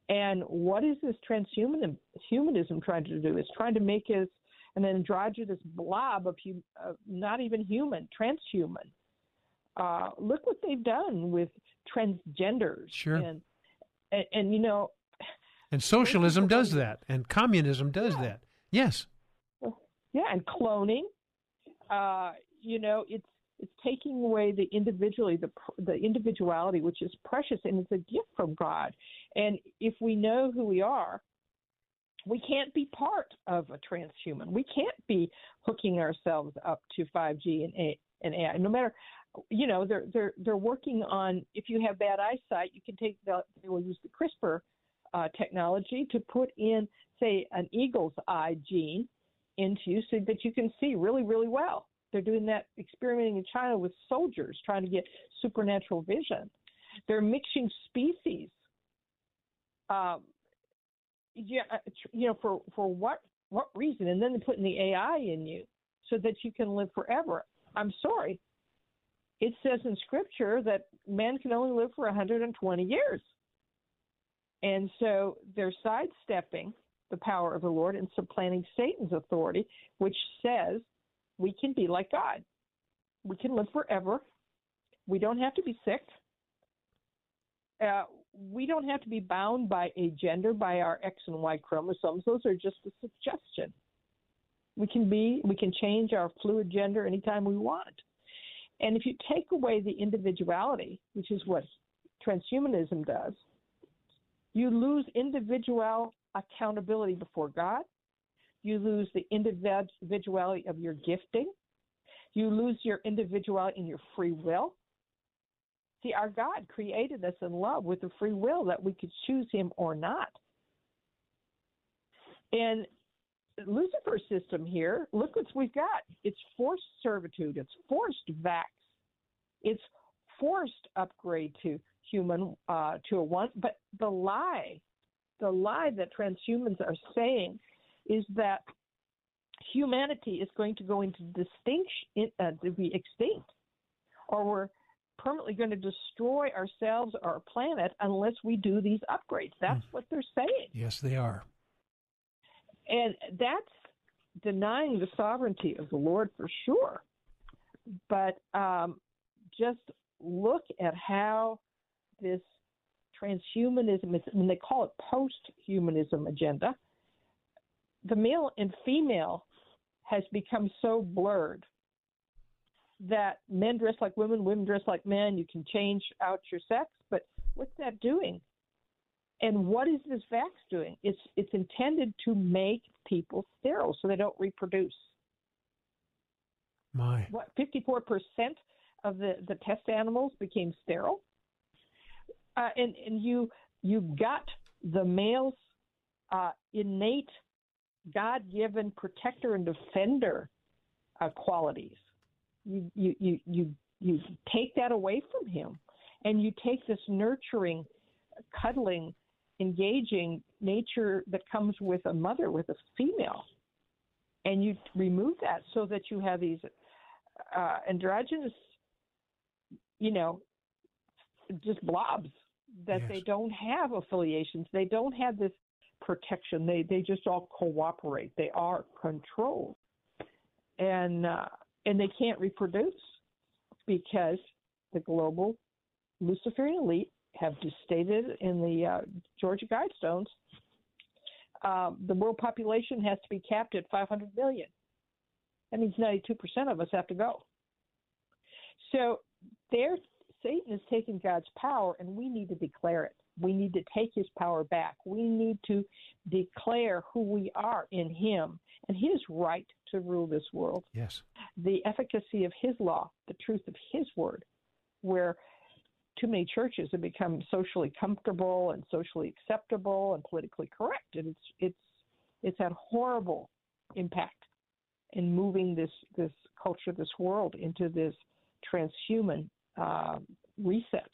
And what is this transhumanism humanism trying to do? It's trying to make us an androgynous blob of hum, uh, not even human, transhuman. Uh, look what they've done with transgenders. Sure. And, and, and you know, and socialism does that, and communism does yeah. that. Yes. Yeah, and cloning. Uh, you know, it's it's taking away the individually the the individuality, which is precious and it's a gift from God. And if we know who we are, we can't be part of a transhuman. We can't be hooking ourselves up to 5G and, A, and AI. No matter, you know, they're they're they're working on. If you have bad eyesight, you can take the they will use the CRISPR uh, technology to put in, say, an eagle's eye gene into you so that you can see really, really well. They're doing that experimenting in China with soldiers trying to get supernatural vision. They're mixing species. Um, yeah, uh, you know, for for what what reason? And then they're putting the AI in you so that you can live forever. I'm sorry. It says in Scripture that man can only live for 120 years. And so they're sidestepping the power of the Lord and supplanting Satan's authority, which says we can be like God. We can live forever. We don't have to be sick. Uh, we don't have to be bound by a gender, by our X and Y chromosomes. Those are just a suggestion. We can be, we can change our fluid gender anytime we want. And if you take away the individuality, which is what transhumanism does, you lose individual accountability before God. You lose the individuality of your gifting. You lose your individuality and your free will. See, our God created us in love with a free will that we could choose Him or not. And Lucifer's system here, look what we've got. It's forced servitude, it's forced vax, it's forced upgrade to human uh, to a one. But the lie, the lie that transhumans are saying is that humanity is going to go into distinction, uh, to be extinct, or we're permanently going to destroy ourselves or our planet unless we do these upgrades. That's mm. what they're saying. Yes, they are. And that's denying the sovereignty of the Lord for sure. But um, just look at how this transhumanism is, and they call it post-humanism agenda. The male and female has become so blurred that men dress like women, women dress like men. You can change out your sex, but what's that doing? And what is this vax doing? It's it's intended to make people sterile so they don't reproduce. My what fifty four percent of the the test animals became sterile, uh, and and you you got the male's uh, innate God given protector and defender uh, qualities you you you you you take that away from him and you take this nurturing cuddling engaging nature that comes with a mother with a female and you remove that so that you have these uh, androgynous you know just blobs that yes. they don't have affiliations they don't have this protection they they just all cooperate they are controlled and uh, and they can't reproduce because the global Luciferian elite have just stated in the uh, Georgia Guidestones um, the world population has to be capped at 500 million. That means 92% of us have to go. So there, Satan is taking God's power, and we need to declare it. We need to take his power back. We need to declare who we are in him and his right to rule this world. Yes. The efficacy of his law, the truth of his word, where too many churches have become socially comfortable and socially acceptable and politically correct. And it's it's it's had horrible impact in moving this this culture, this world into this transhuman uh, reset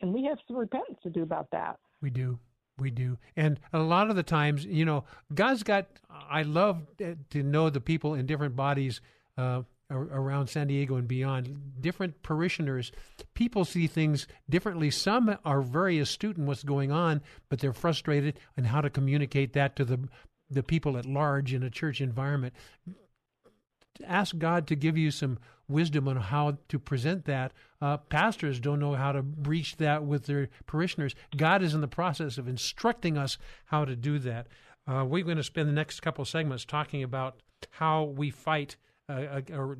and we have some repentance to do about that. We do. We do. And a lot of the times, you know, God's got, I love to know the people in different bodies uh, around San Diego and beyond, different parishioners. People see things differently. Some are very astute in what's going on, but they're frustrated and how to communicate that to the the people at large in a church environment. Ask God to give you some wisdom on how to present that. Uh, pastors don't know how to breach that with their parishioners. God is in the process of instructing us how to do that. Uh, we're going to spend the next couple segments talking about how we fight uh, or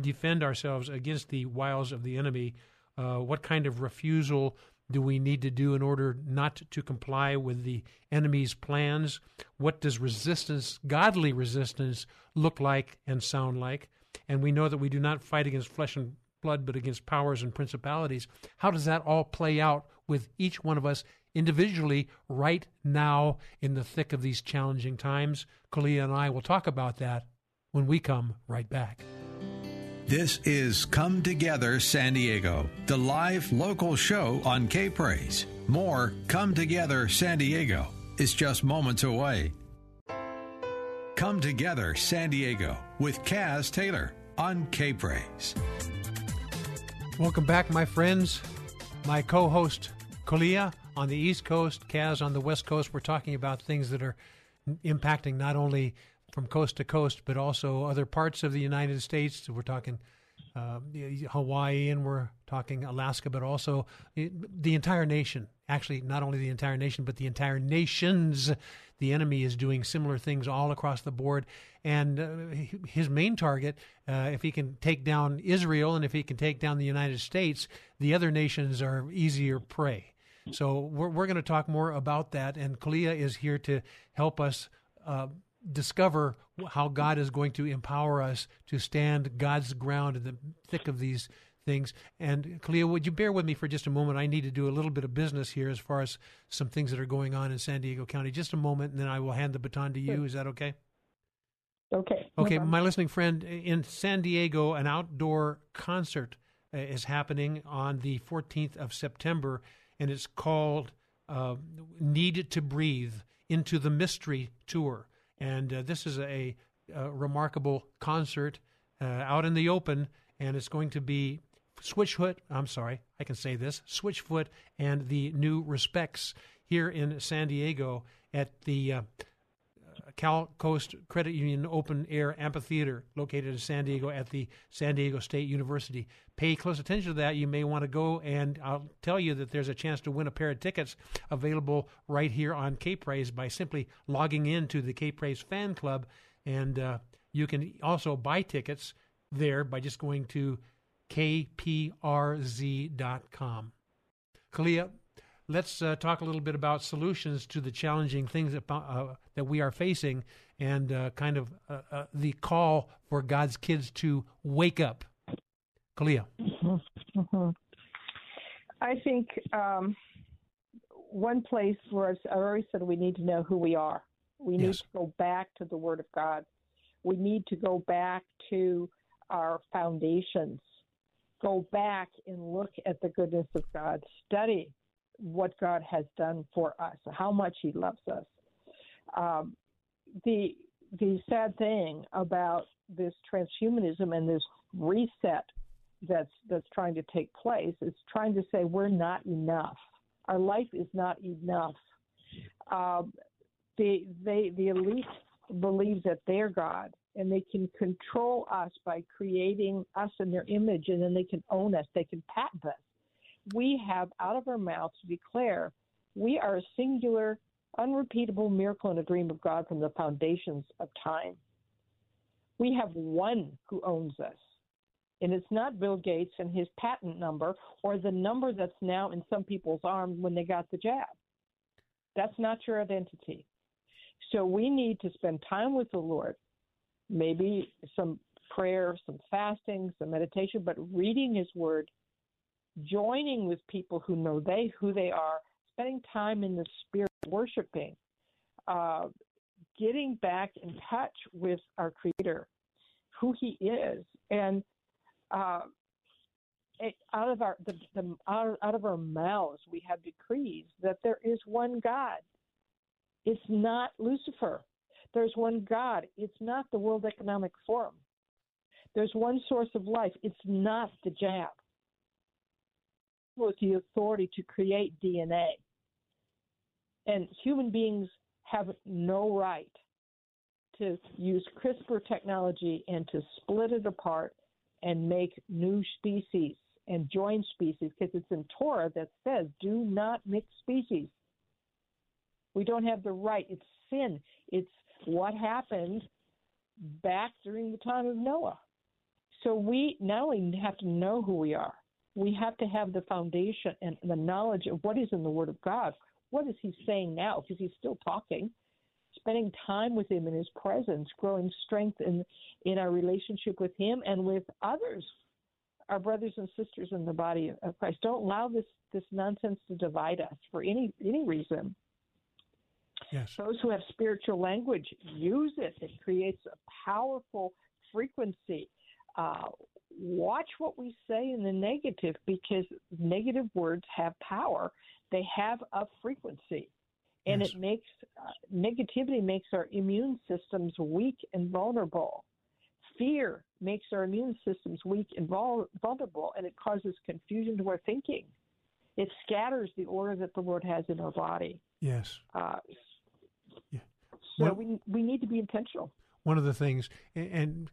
defend ourselves against the wiles of the enemy. Uh, what kind of refusal do we need to do in order not to comply with the enemy's plans? What does resistance, godly resistance, look like and sound like? And we know that we do not fight against flesh and blood, but against powers and principalities. How does that all play out with each one of us individually right now in the thick of these challenging times? Kalia and I will talk about that when we come right back. This is Come Together San Diego, the live local show on K Praise. More Come Together San Diego is just moments away. Come Together San Diego with Kaz Taylor on K Praise. Welcome back, my friends. My co host, Kalia, on the East Coast, Kaz on the West Coast. We're talking about things that are impacting not only from coast to coast, but also other parts of the United States. We're talking uh, Hawaii and we're talking Alaska, but also the entire nation. Actually, not only the entire nation, but the entire nations. The enemy is doing similar things all across the board. And uh, his main target, uh, if he can take down Israel and if he can take down the United States, the other nations are easier prey. So we're, we're going to talk more about that. And Kalia is here to help us uh, discover how God is going to empower us to stand God's ground in the thick of these things. And Cleo, would you bear with me for just a moment? I need to do a little bit of business here as far as some things that are going on in San Diego County. Just a moment, and then I will hand the baton to you. Is that okay? Okay. Okay, my listening friend, in San Diego, an outdoor concert uh, is happening on the 14th of September, and it's called uh, Need to Breathe into the Mystery Tour. And uh, this is a, a, remarkable concert uh, out in the open, and it's going to be Switchfoot. I'm sorry, I can say this Switchfoot and the New Respects here in San Diego at the uh, Cal Coast Credit Union Open Air Amphitheater located in San Diego at the San Diego State University. Pay close attention to that. You may want to go, and I'll tell you that there's a chance to win a pair of tickets available right here on K Praise by simply logging into the K Praise fan club. And uh, you can also buy tickets there by just going to kprz.com. Kalia, let's uh, talk a little bit about solutions to the challenging things that, uh, that we are facing and uh, kind of uh, uh, the call for God's kids to wake up. Kalia. Mm-hmm. Mm-hmm. I think um, one place where I've, I've already said we need to know who we are. We need yes. to go back to the Word of God. We need to go back to our foundations. Go back and look at the goodness of God. Study what God has done for us, how much He loves us. Um, the the sad thing about this transhumanism and this reset that's that's trying to take place is trying to say we're not enough. Our life is not enough. Um, the they the elite believes that they're God and they can control us by creating us in their image and then they can own us. They can patent us we have out of our mouths to declare we are a singular, unrepeatable miracle and a dream of God from the foundations of time. We have one who owns us. And it's not Bill Gates and his patent number or the number that's now in some people's arms when they got the jab. That's not your identity. So we need to spend time with the Lord, maybe some prayer, some fasting, some meditation, but reading His Word joining with people who know they who they are, spending time in the spirit, worshiping, uh, getting back in touch with our Creator, who He is, and uh, it, out of our the, the out, out of our mouths we have decrees that there is one God. It's not Lucifer. There's one God. It's not the World Economic Forum. There's one source of life. It's not the jab with the authority to create DNA. And human beings have no right to use CRISPR technology and to split it apart and make new species and join species because it's in Torah that says do not mix species. We don't have the right. It's sin. It's what happened back during the time of Noah. So we not only have to know who we are, we have to have the foundation and the knowledge of what is in the Word of God. What is He saying now? Because He's still talking. Spending time with Him in His presence, growing strength in in our relationship with Him and with others, our brothers and sisters in the body of Christ. Don't allow this this nonsense to divide us for any any reason. Yes. Those who have spiritual language use it. It creates a powerful frequency. Uh, watch what we say in the negative because negative words have power. They have a frequency. And Yes. it makes uh, negativity makes our immune systems weak and vulnerable. Fear makes our immune systems weak and vul- vulnerable, and it causes confusion to our thinking. It scatters the order that the Lord has in our body. Yes. Uh, Yeah. So we we need to be intentional. one of the things, and-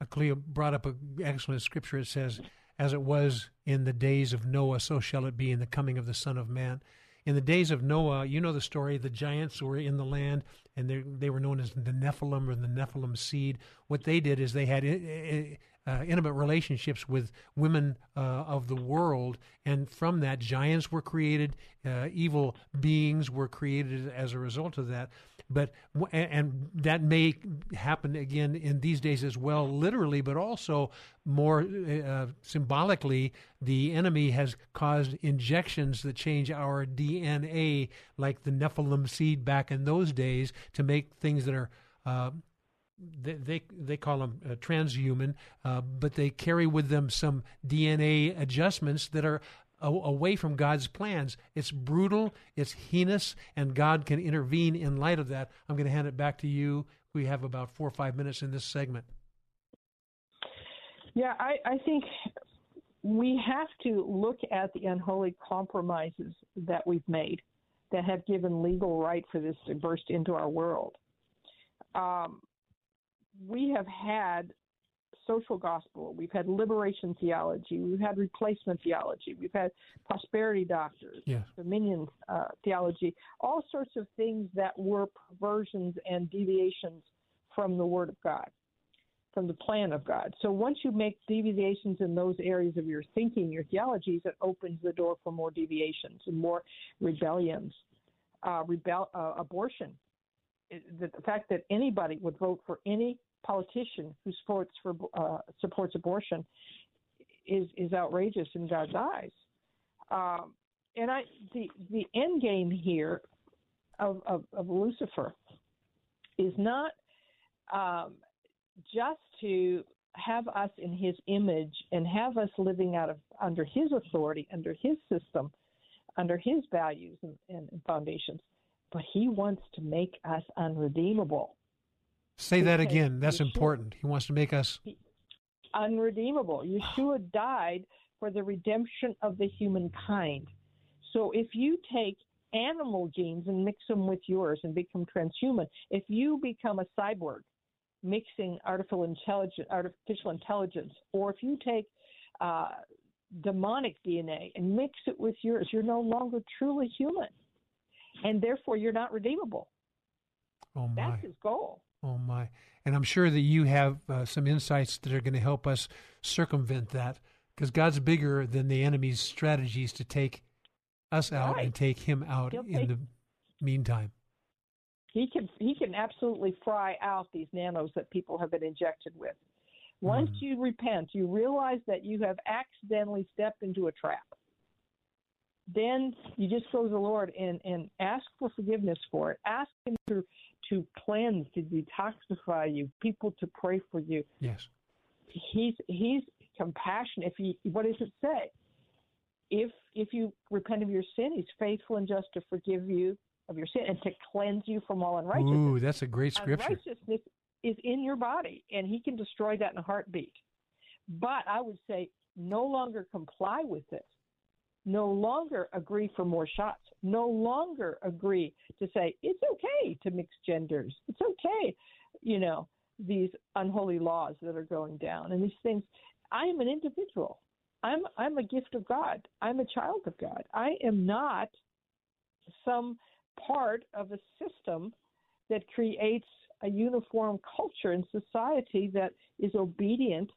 and Cleo brought up an excellent scripture. It says, "As it was in the days of Noah, so shall it be in the coming of the Son of Man." In the days of Noah, you know the story. The giants were in the land, and they they were known as the Nephilim or the Nephilim seed. What they did is they had uh, uh, intimate relationships with women uh, of the world, and from that, giants were created. Uh, evil beings were created as a result of that. But and, that may happen again in these days as well, literally, but also more uh, symbolically. The enemy has caused injections that change our DNA, like the Nephilim seed back in those days, to make things that are. They, they they call them uh, transhuman, uh, but they carry with them some DNA adjustments that are a- away from God's plans. It's brutal, it's heinous, and God can intervene in light of that. I'm going to hand it back to you. We have about four or five minutes in this segment. Yeah, I, I think we have to look at the unholy compromises that we've made that have given legal right for this to burst into our world. Um, we have had social gospel, we've had liberation theology, we've had replacement theology, we've had prosperity doctors, dominion uh, theology, all sorts of things that were perversions and deviations from the Word of God, from the plan of God. So once you make deviations in those areas of your thinking, your theologies, it opens the door for more deviations and more rebellions, uh, rebel, uh, abortion. It- the fact that anybody would vote for any politician who supports for uh, supports abortion is is outrageous in God's eyes. Um, and I the the end game here of, of, of Lucifer is not um, just to have us in his image and have us living out of under his authority, under his system, under his values and, and foundations, but he wants to make us unredeemable. Say that again. That's sure? important. He wants to make us. unredeemable. Yeshua died for the redemption of the humankind. So if you take animal genes and mix them with yours and become transhuman, if you become a cyborg mixing artificial intelligence, artificial intelligence, or if you take uh, demonic DNA and mix it with yours, you're no longer truly human, and therefore you're not redeemable. Oh my. That's his goal. Oh my! And I'm sure that you have uh, some insights that are going to help us circumvent that, because God's bigger than the enemy's strategies to take us out Right. and take him out He'll in take- the meantime. he can he can absolutely fry out these nanos that people have been injected with. Once Mhm. you repent, you realize that you have accidentally stepped into a trap. Then you just go to the Lord and, and ask for forgiveness for it. Ask Him to to cleanse, to detoxify you, people to pray for you. Yes. He's He's compassionate. If he, what does it say? If if you repent of your sin, He's faithful and just to forgive you of your sin and to cleanse you from all unrighteousness. Ooh, that's a great scripture. Unrighteousness is in your body, and He can destroy that in a heartbeat. But I would say no longer comply with it. No longer agree for more shots. No longer agree to say it's okay to mix genders. It's okay. you know, these unholy laws that are going down and these things. I am an individual. I'm I'm a gift of God. I'm a child of God. I am not some part of a system that creates a uniform culture in society that is obedient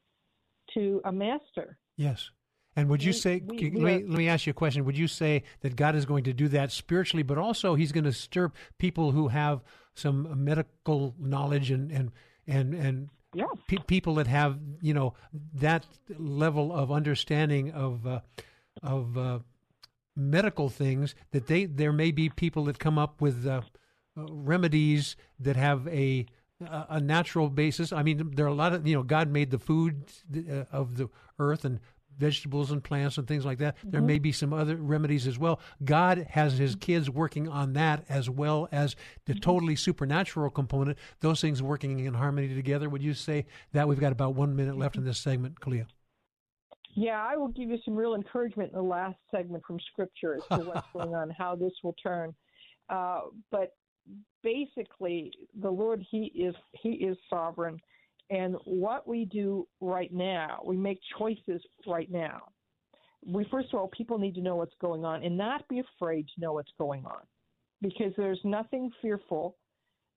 to a master. Yes. And would you we, say, we, we let, me, let me ask you a question. Would you say that God is going to do that spiritually, but also He's going to stir people who have some medical knowledge and, and, and, and. Pe- people that have, you know, that level of understanding of, uh, of uh, medical things that they, there may be people that come up with uh, uh remedies that have a, a natural basis. I mean, there are a lot of you know God made the food uh, of the earth and vegetables and plants and things like that. Mm-hmm. There may be some other remedies as well. God has his kids working on that as well as the mm-hmm. totally supernatural component, those things working in harmony together. Would you say that we've got about one minute left in this segment, Kalia? Yeah, I will give you some real encouragement in the last segment from Scripture as to what's going on, how this will turn. Uh, but basically, the Lord, He is He is sovereign, and what we do right now, we make choices right now. We first of all, people need to know what's going on and not be afraid to know what's going on, because there's nothing fearful.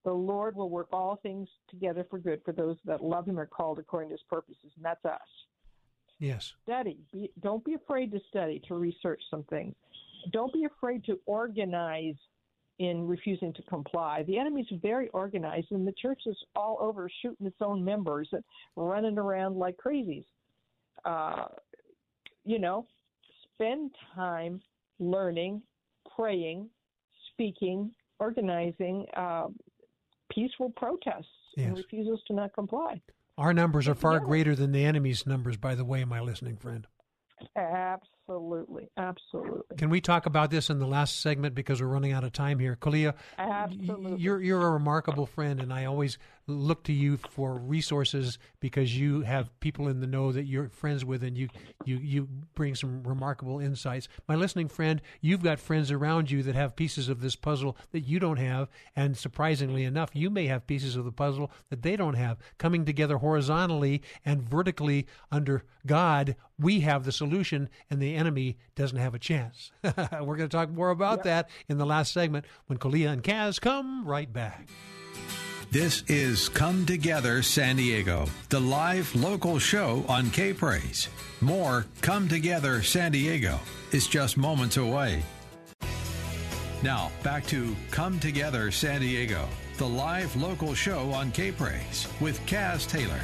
The Lord will work all things together for good for those that love Him are called according to His purposes, and that's us. Yes. Study. Be, don't be afraid to study, to research some things. Don't be afraid to organize in refusing to comply. The enemy's very organized, and the church is all over shooting its own members and running around like crazies. Uh, you know, spend time learning, praying, speaking, organizing uh, peaceful protests yes. and refusals to not comply. Our numbers are far greater than the enemy's numbers, by the way, my listening friend. Absolutely, absolutely. Absolutely. Can we talk about this in the last segment because we're running out of time here, Kalia? Absolutely. You're you're a remarkable friend, and I always look to you for resources because you have people in the know that you're friends with, and you you you bring some remarkable insights. My listening friend, you've got friends around you that have pieces of this puzzle that you don't have, and surprisingly enough, you may have pieces of the puzzle that they don't have. Coming together horizontally and vertically under God, we have the solution, and the enemy doesn't have a chance. We're going to talk more about yep. that in the last segment when Kalia and Kaz come right back. This is Come Together San Diego, the live local show on K Praise. More Come Together San Diego is just moments away. Now, back to Come Together San Diego, the live local show on K Praise with Kaz Taylor.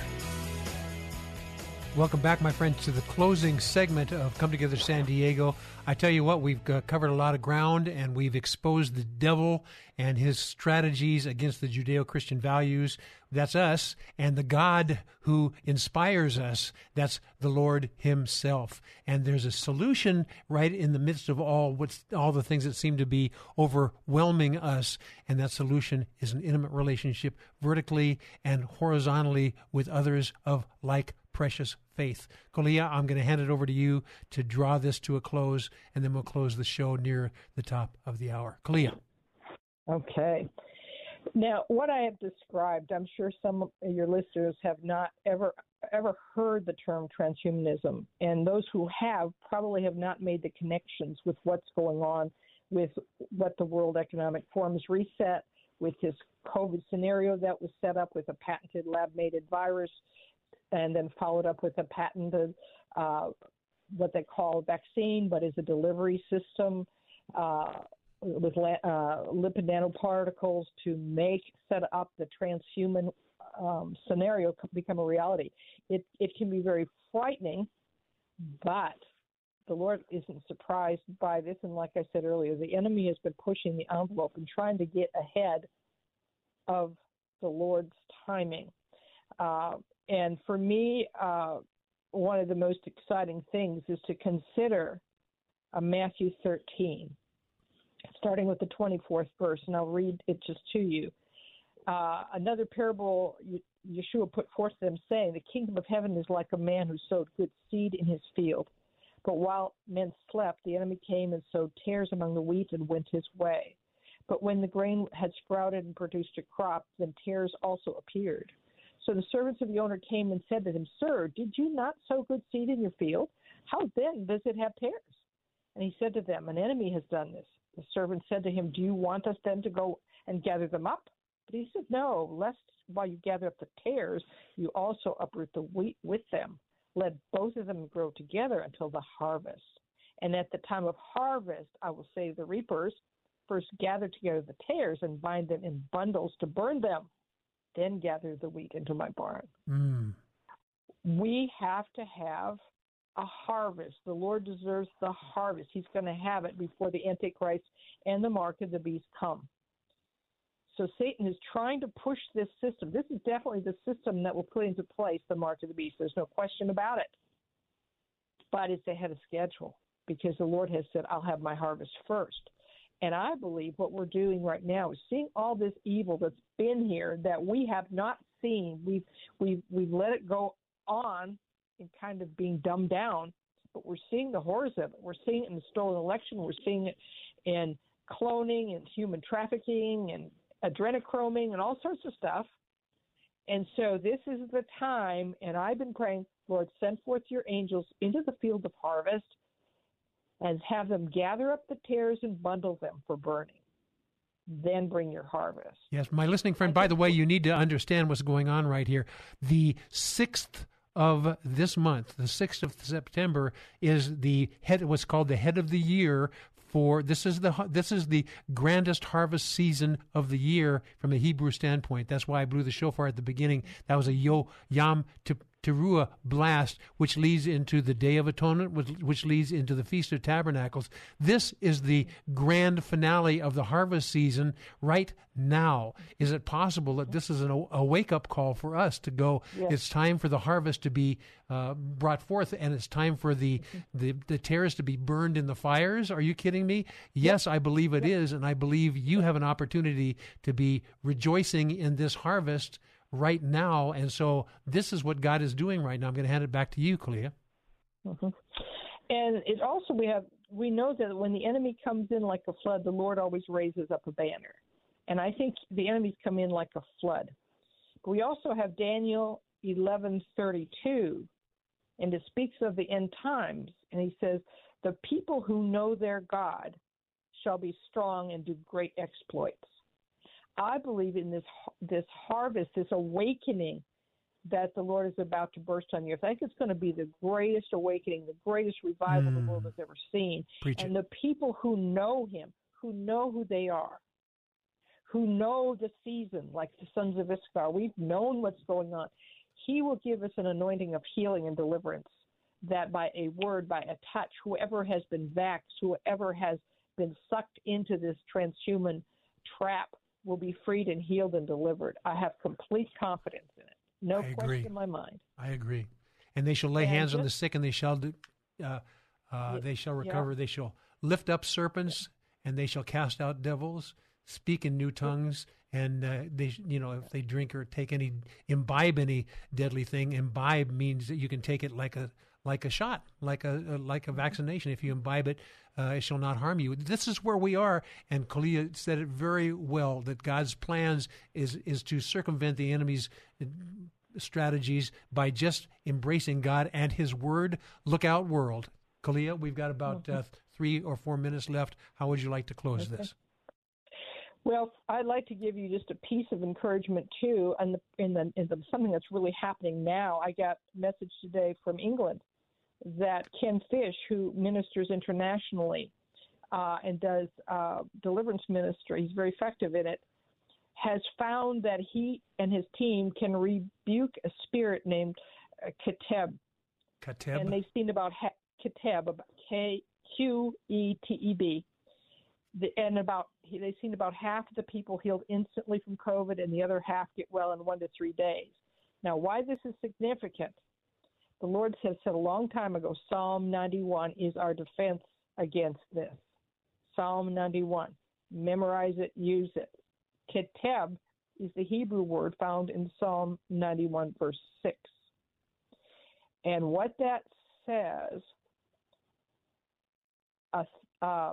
Welcome back, my friends, to the closing segment of Come Together San Diego. I tell you what, we've uh, covered a lot of ground and we've exposed the devil and his strategies against the Judeo Christian values. That's us. And the God who inspires us, that's the Lord Himself. And there's a solution right in the midst of all what's all the things that seem to be overwhelming us. And that solution is an intimate relationship vertically and horizontally with others of like precious faith. Kalia, I'm going to hand it over to you to draw this to a close, and then we'll close the show near the top of the hour. Kalia. Okay. Now, what I have described, I'm sure some of your listeners have not ever ever heard the term transhumanism, and those who have probably have not made the connections with what's going on with what the World Economic Forum's reset, with this COVID scenario that was set up with a patented lab-made virus and then followed up with a patented uh, what they call vaccine, but is a delivery system uh, with uh, lipid nanoparticles to make set up the transhuman um, scenario become a reality. It it can be very frightening, but the Lord isn't surprised by this. And like I said earlier, the enemy has been pushing the envelope and trying to get ahead of the Lord's timing. Uh, and for me, uh, one of the most exciting things is to consider Matthew 13, starting with the 24th verse, and I'll read it just to you. Uh, another parable Yeshua put forth to them, saying, The kingdom of heaven is like a man who sowed good seed in his field. But while men slept, the enemy came and sowed tares among the wheat and went his way. But when the grain had sprouted and produced a crop, then tares also appeared. So the servants of the owner came and said to him, Sir, did you not sow good seed in your field? How then does it have tares? And he said to them, An enemy has done this. The servant said to him, Do you want us then to go and gather them up? But he said, No, lest while you gather up the tares, you also uproot the wheat with them. Let both of them grow together until the harvest. And at the time of harvest, I will say to the reapers, First gather together the tares and bind them in bundles to burn them then gather the wheat into my barn. Mm. We have to have a harvest. The Lord deserves the harvest. He's going to have it before the Antichrist and the mark of the beast come. So Satan is trying to push this system. This is definitely the system that will put into place the mark of the beast. There's no question about it. But it's ahead of schedule because the Lord has said, I'll have my harvest first. And I believe what we're doing right now is seeing all this evil that's been here that we have not seen. We've we've we've let it go on and kind of being dumbed down, but we're seeing the horrors of it. We're seeing it in the stolen election. We're seeing it in cloning and human trafficking and adrenochroming and all sorts of stuff. And so this is the time, and I've been praying, Lord, send forth your angels into the field of harvest and have them gather up the tares and bundle them for burning. Then bring your harvest. Yes, my listening friend, by the way, you need to understand what's going on right here. The 6th of this month, the 6th of September, is the head, what's called the head of the year for this is the this is the grandest harvest season of the year from a Hebrew standpoint. That's why I blew the shofar at the beginning. That was a yo yam to Teruah blast, which leads into the Day of Atonement, which leads into the Feast of Tabernacles. This is the grand finale of the harvest season right now. Is it possible that this is an, a wake up call for us to go? Yes. It's time for the harvest to be uh, brought forth, and it's time for the, the the tares to be burned in the fires. Are you kidding me? Yes, I believe it is, and I believe you have an opportunity to be rejoicing in this harvest right now. And so this is what God is doing right now. I'm going to hand it back to you, Kalia. Mm-hmm. And it also we have we know that when the enemy comes in like a flood, the Lord always raises up a banner. And I think the enemies come in like a flood. We also have Daniel 11:32 and it speaks of the end times and he says the people who know their God shall be strong and do great exploits. I believe in this this harvest, this awakening that the Lord is about to burst on you. I think it's going to be the greatest awakening, the greatest revival mm. the world has ever seen. Preach and it. the people who know Him, who know who they are, who know the season, like the sons of Issachar, we've known what's going on. He will give us an anointing of healing and deliverance. That by a word, by a touch, whoever has been vaxxed, whoever has been sucked into this transhuman trap will be freed and healed and delivered. I have complete confidence in it. No question in my mind. I agree. And they shall lay and hands just, on the sick, and they shall do, uh, uh, they shall recover. Yeah. They shall lift up serpents, and they shall cast out devils. Speak in new tongues, and uh, they, you know, if they drink or take any, imbibe any deadly thing. Imbibe means that you can take it like a like a shot, like a, like a vaccination. If you imbibe it, uh, it shall not harm you. This is where we are, and Kalia said it very well that God's plans is is to circumvent the enemy's strategies by just embracing God and His Word. Look out, world. Kalia, we've got about uh, three or four minutes left. How would you like to close okay. this? Well, I'd like to give you just a piece of encouragement too, and in the, in the something that's really happening now. I got a message today from England that Ken Fish, who ministers internationally uh, and does uh, deliverance ministry, he's very effective in it, has found that he and his team can rebuke a spirit named uh, Keteb. Keteb. And they've seen about ha- Keteb, K Q E T E B. And about they've seen about half of the people healed instantly from COVID, and the other half get well in one to three days. Now, why this is significant the Lord has said a long time ago Psalm 91 is our defense against this. Psalm 91. Memorize it, use it. Keteb is the Hebrew word found in Psalm 91, verse 6. And what that says, uh, uh,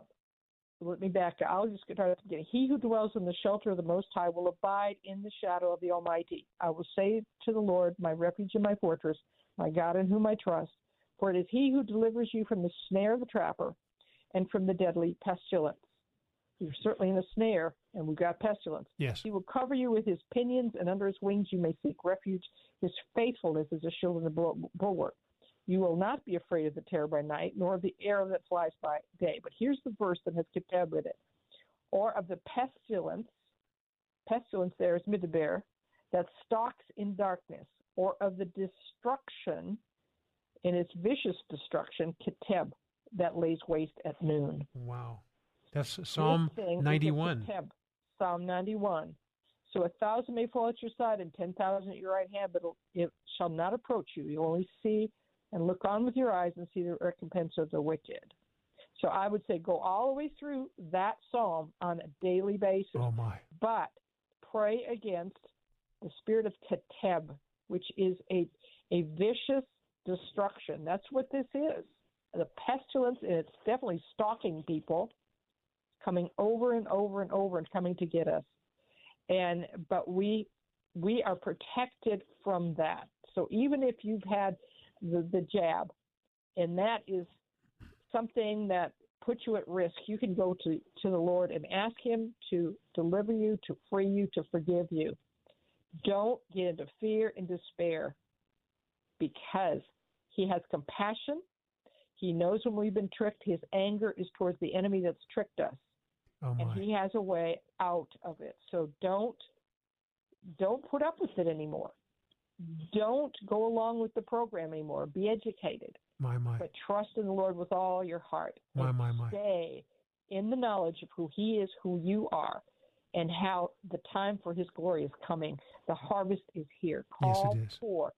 let me back. I'll just get at the beginning. He who dwells in the shelter of the Most High will abide in the shadow of the Almighty. I will say to the Lord, my refuge and my fortress, my God in whom I trust. For it is He who delivers you from the snare of the trapper and from the deadly pestilence. You're certainly in a snare, and we've got pestilence. Yes. He will cover you with His pinions, and under His wings you may seek refuge. His faithfulness is a shield and a bulwark. You will not be afraid of the terror by night, nor of the arrow that flies by day. But here's the verse that has Kitab with it. Or of the pestilence, pestilence there is midaber, that stalks in darkness, or of the destruction in its vicious destruction, Kiteb, that lays waste at noon. Wow. That's Psalm 91. Kiteb, Psalm 91. So a thousand may fall at your side and ten thousand at your right hand, but it shall not approach you. You only see and look on with your eyes and see the recompense of the wicked. So I would say go all the way through that psalm on a daily basis. Oh my. But pray against the spirit of Keteb, which is a a vicious destruction. That's what this is. The pestilence, and it's definitely stalking people, coming over and over and over and coming to get us. And but we we are protected from that. So even if you've had the, the jab, and that is something that puts you at risk. You can go to, to the Lord and ask Him to deliver you, to free you, to forgive you. Don't get into fear and despair because He has compassion. He knows when we've been tricked. His anger is towards the enemy that's tricked us. Oh and he has a way out of it. So don't don't put up with it anymore don't go along with the program anymore. Be educated. My, my. But trust in the Lord with all your heart. My, my, my. Stay in the knowledge of who He is, who you are, and how the time for His glory is coming. The harvest is here. Call yes, it is. for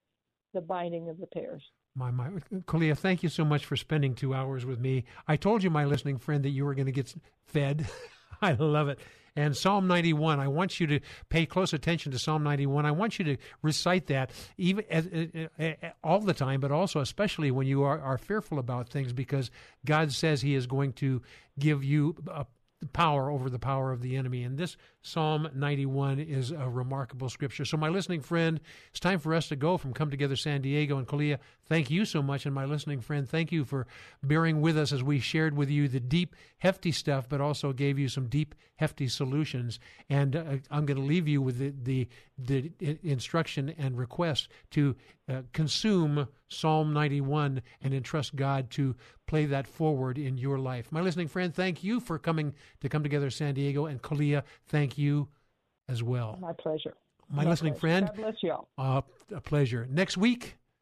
the binding of the tares. My, my. Kalia, thank you so much for spending two hours with me. I told you, my listening friend, that you were going to get fed. I love it. And Psalm 91, I want you to pay close attention to Psalm 91. I want you to recite that even uh, uh, uh, all the time, but also especially when you are, are fearful about things, because God says He is going to give you a power over the power of the enemy. And this Psalm 91 is a remarkable scripture. So, my listening friend, it's time for us to go from Come Together San Diego. And Kalia, thank you so much. And my listening friend, thank you for bearing with us as we shared with you the deep, hefty stuff, but also gave you some deep, hefty solutions. And uh, I'm going to leave you with the, the, the instruction and request to uh, consume Psalm 91 and entrust God to play that forward in your life. My listening friend, thank you for coming to Come Together San Diego. And Kalia, thank you as well. My pleasure. My, My listening pleasure. friend. God bless you all. Uh, a pleasure. Next week,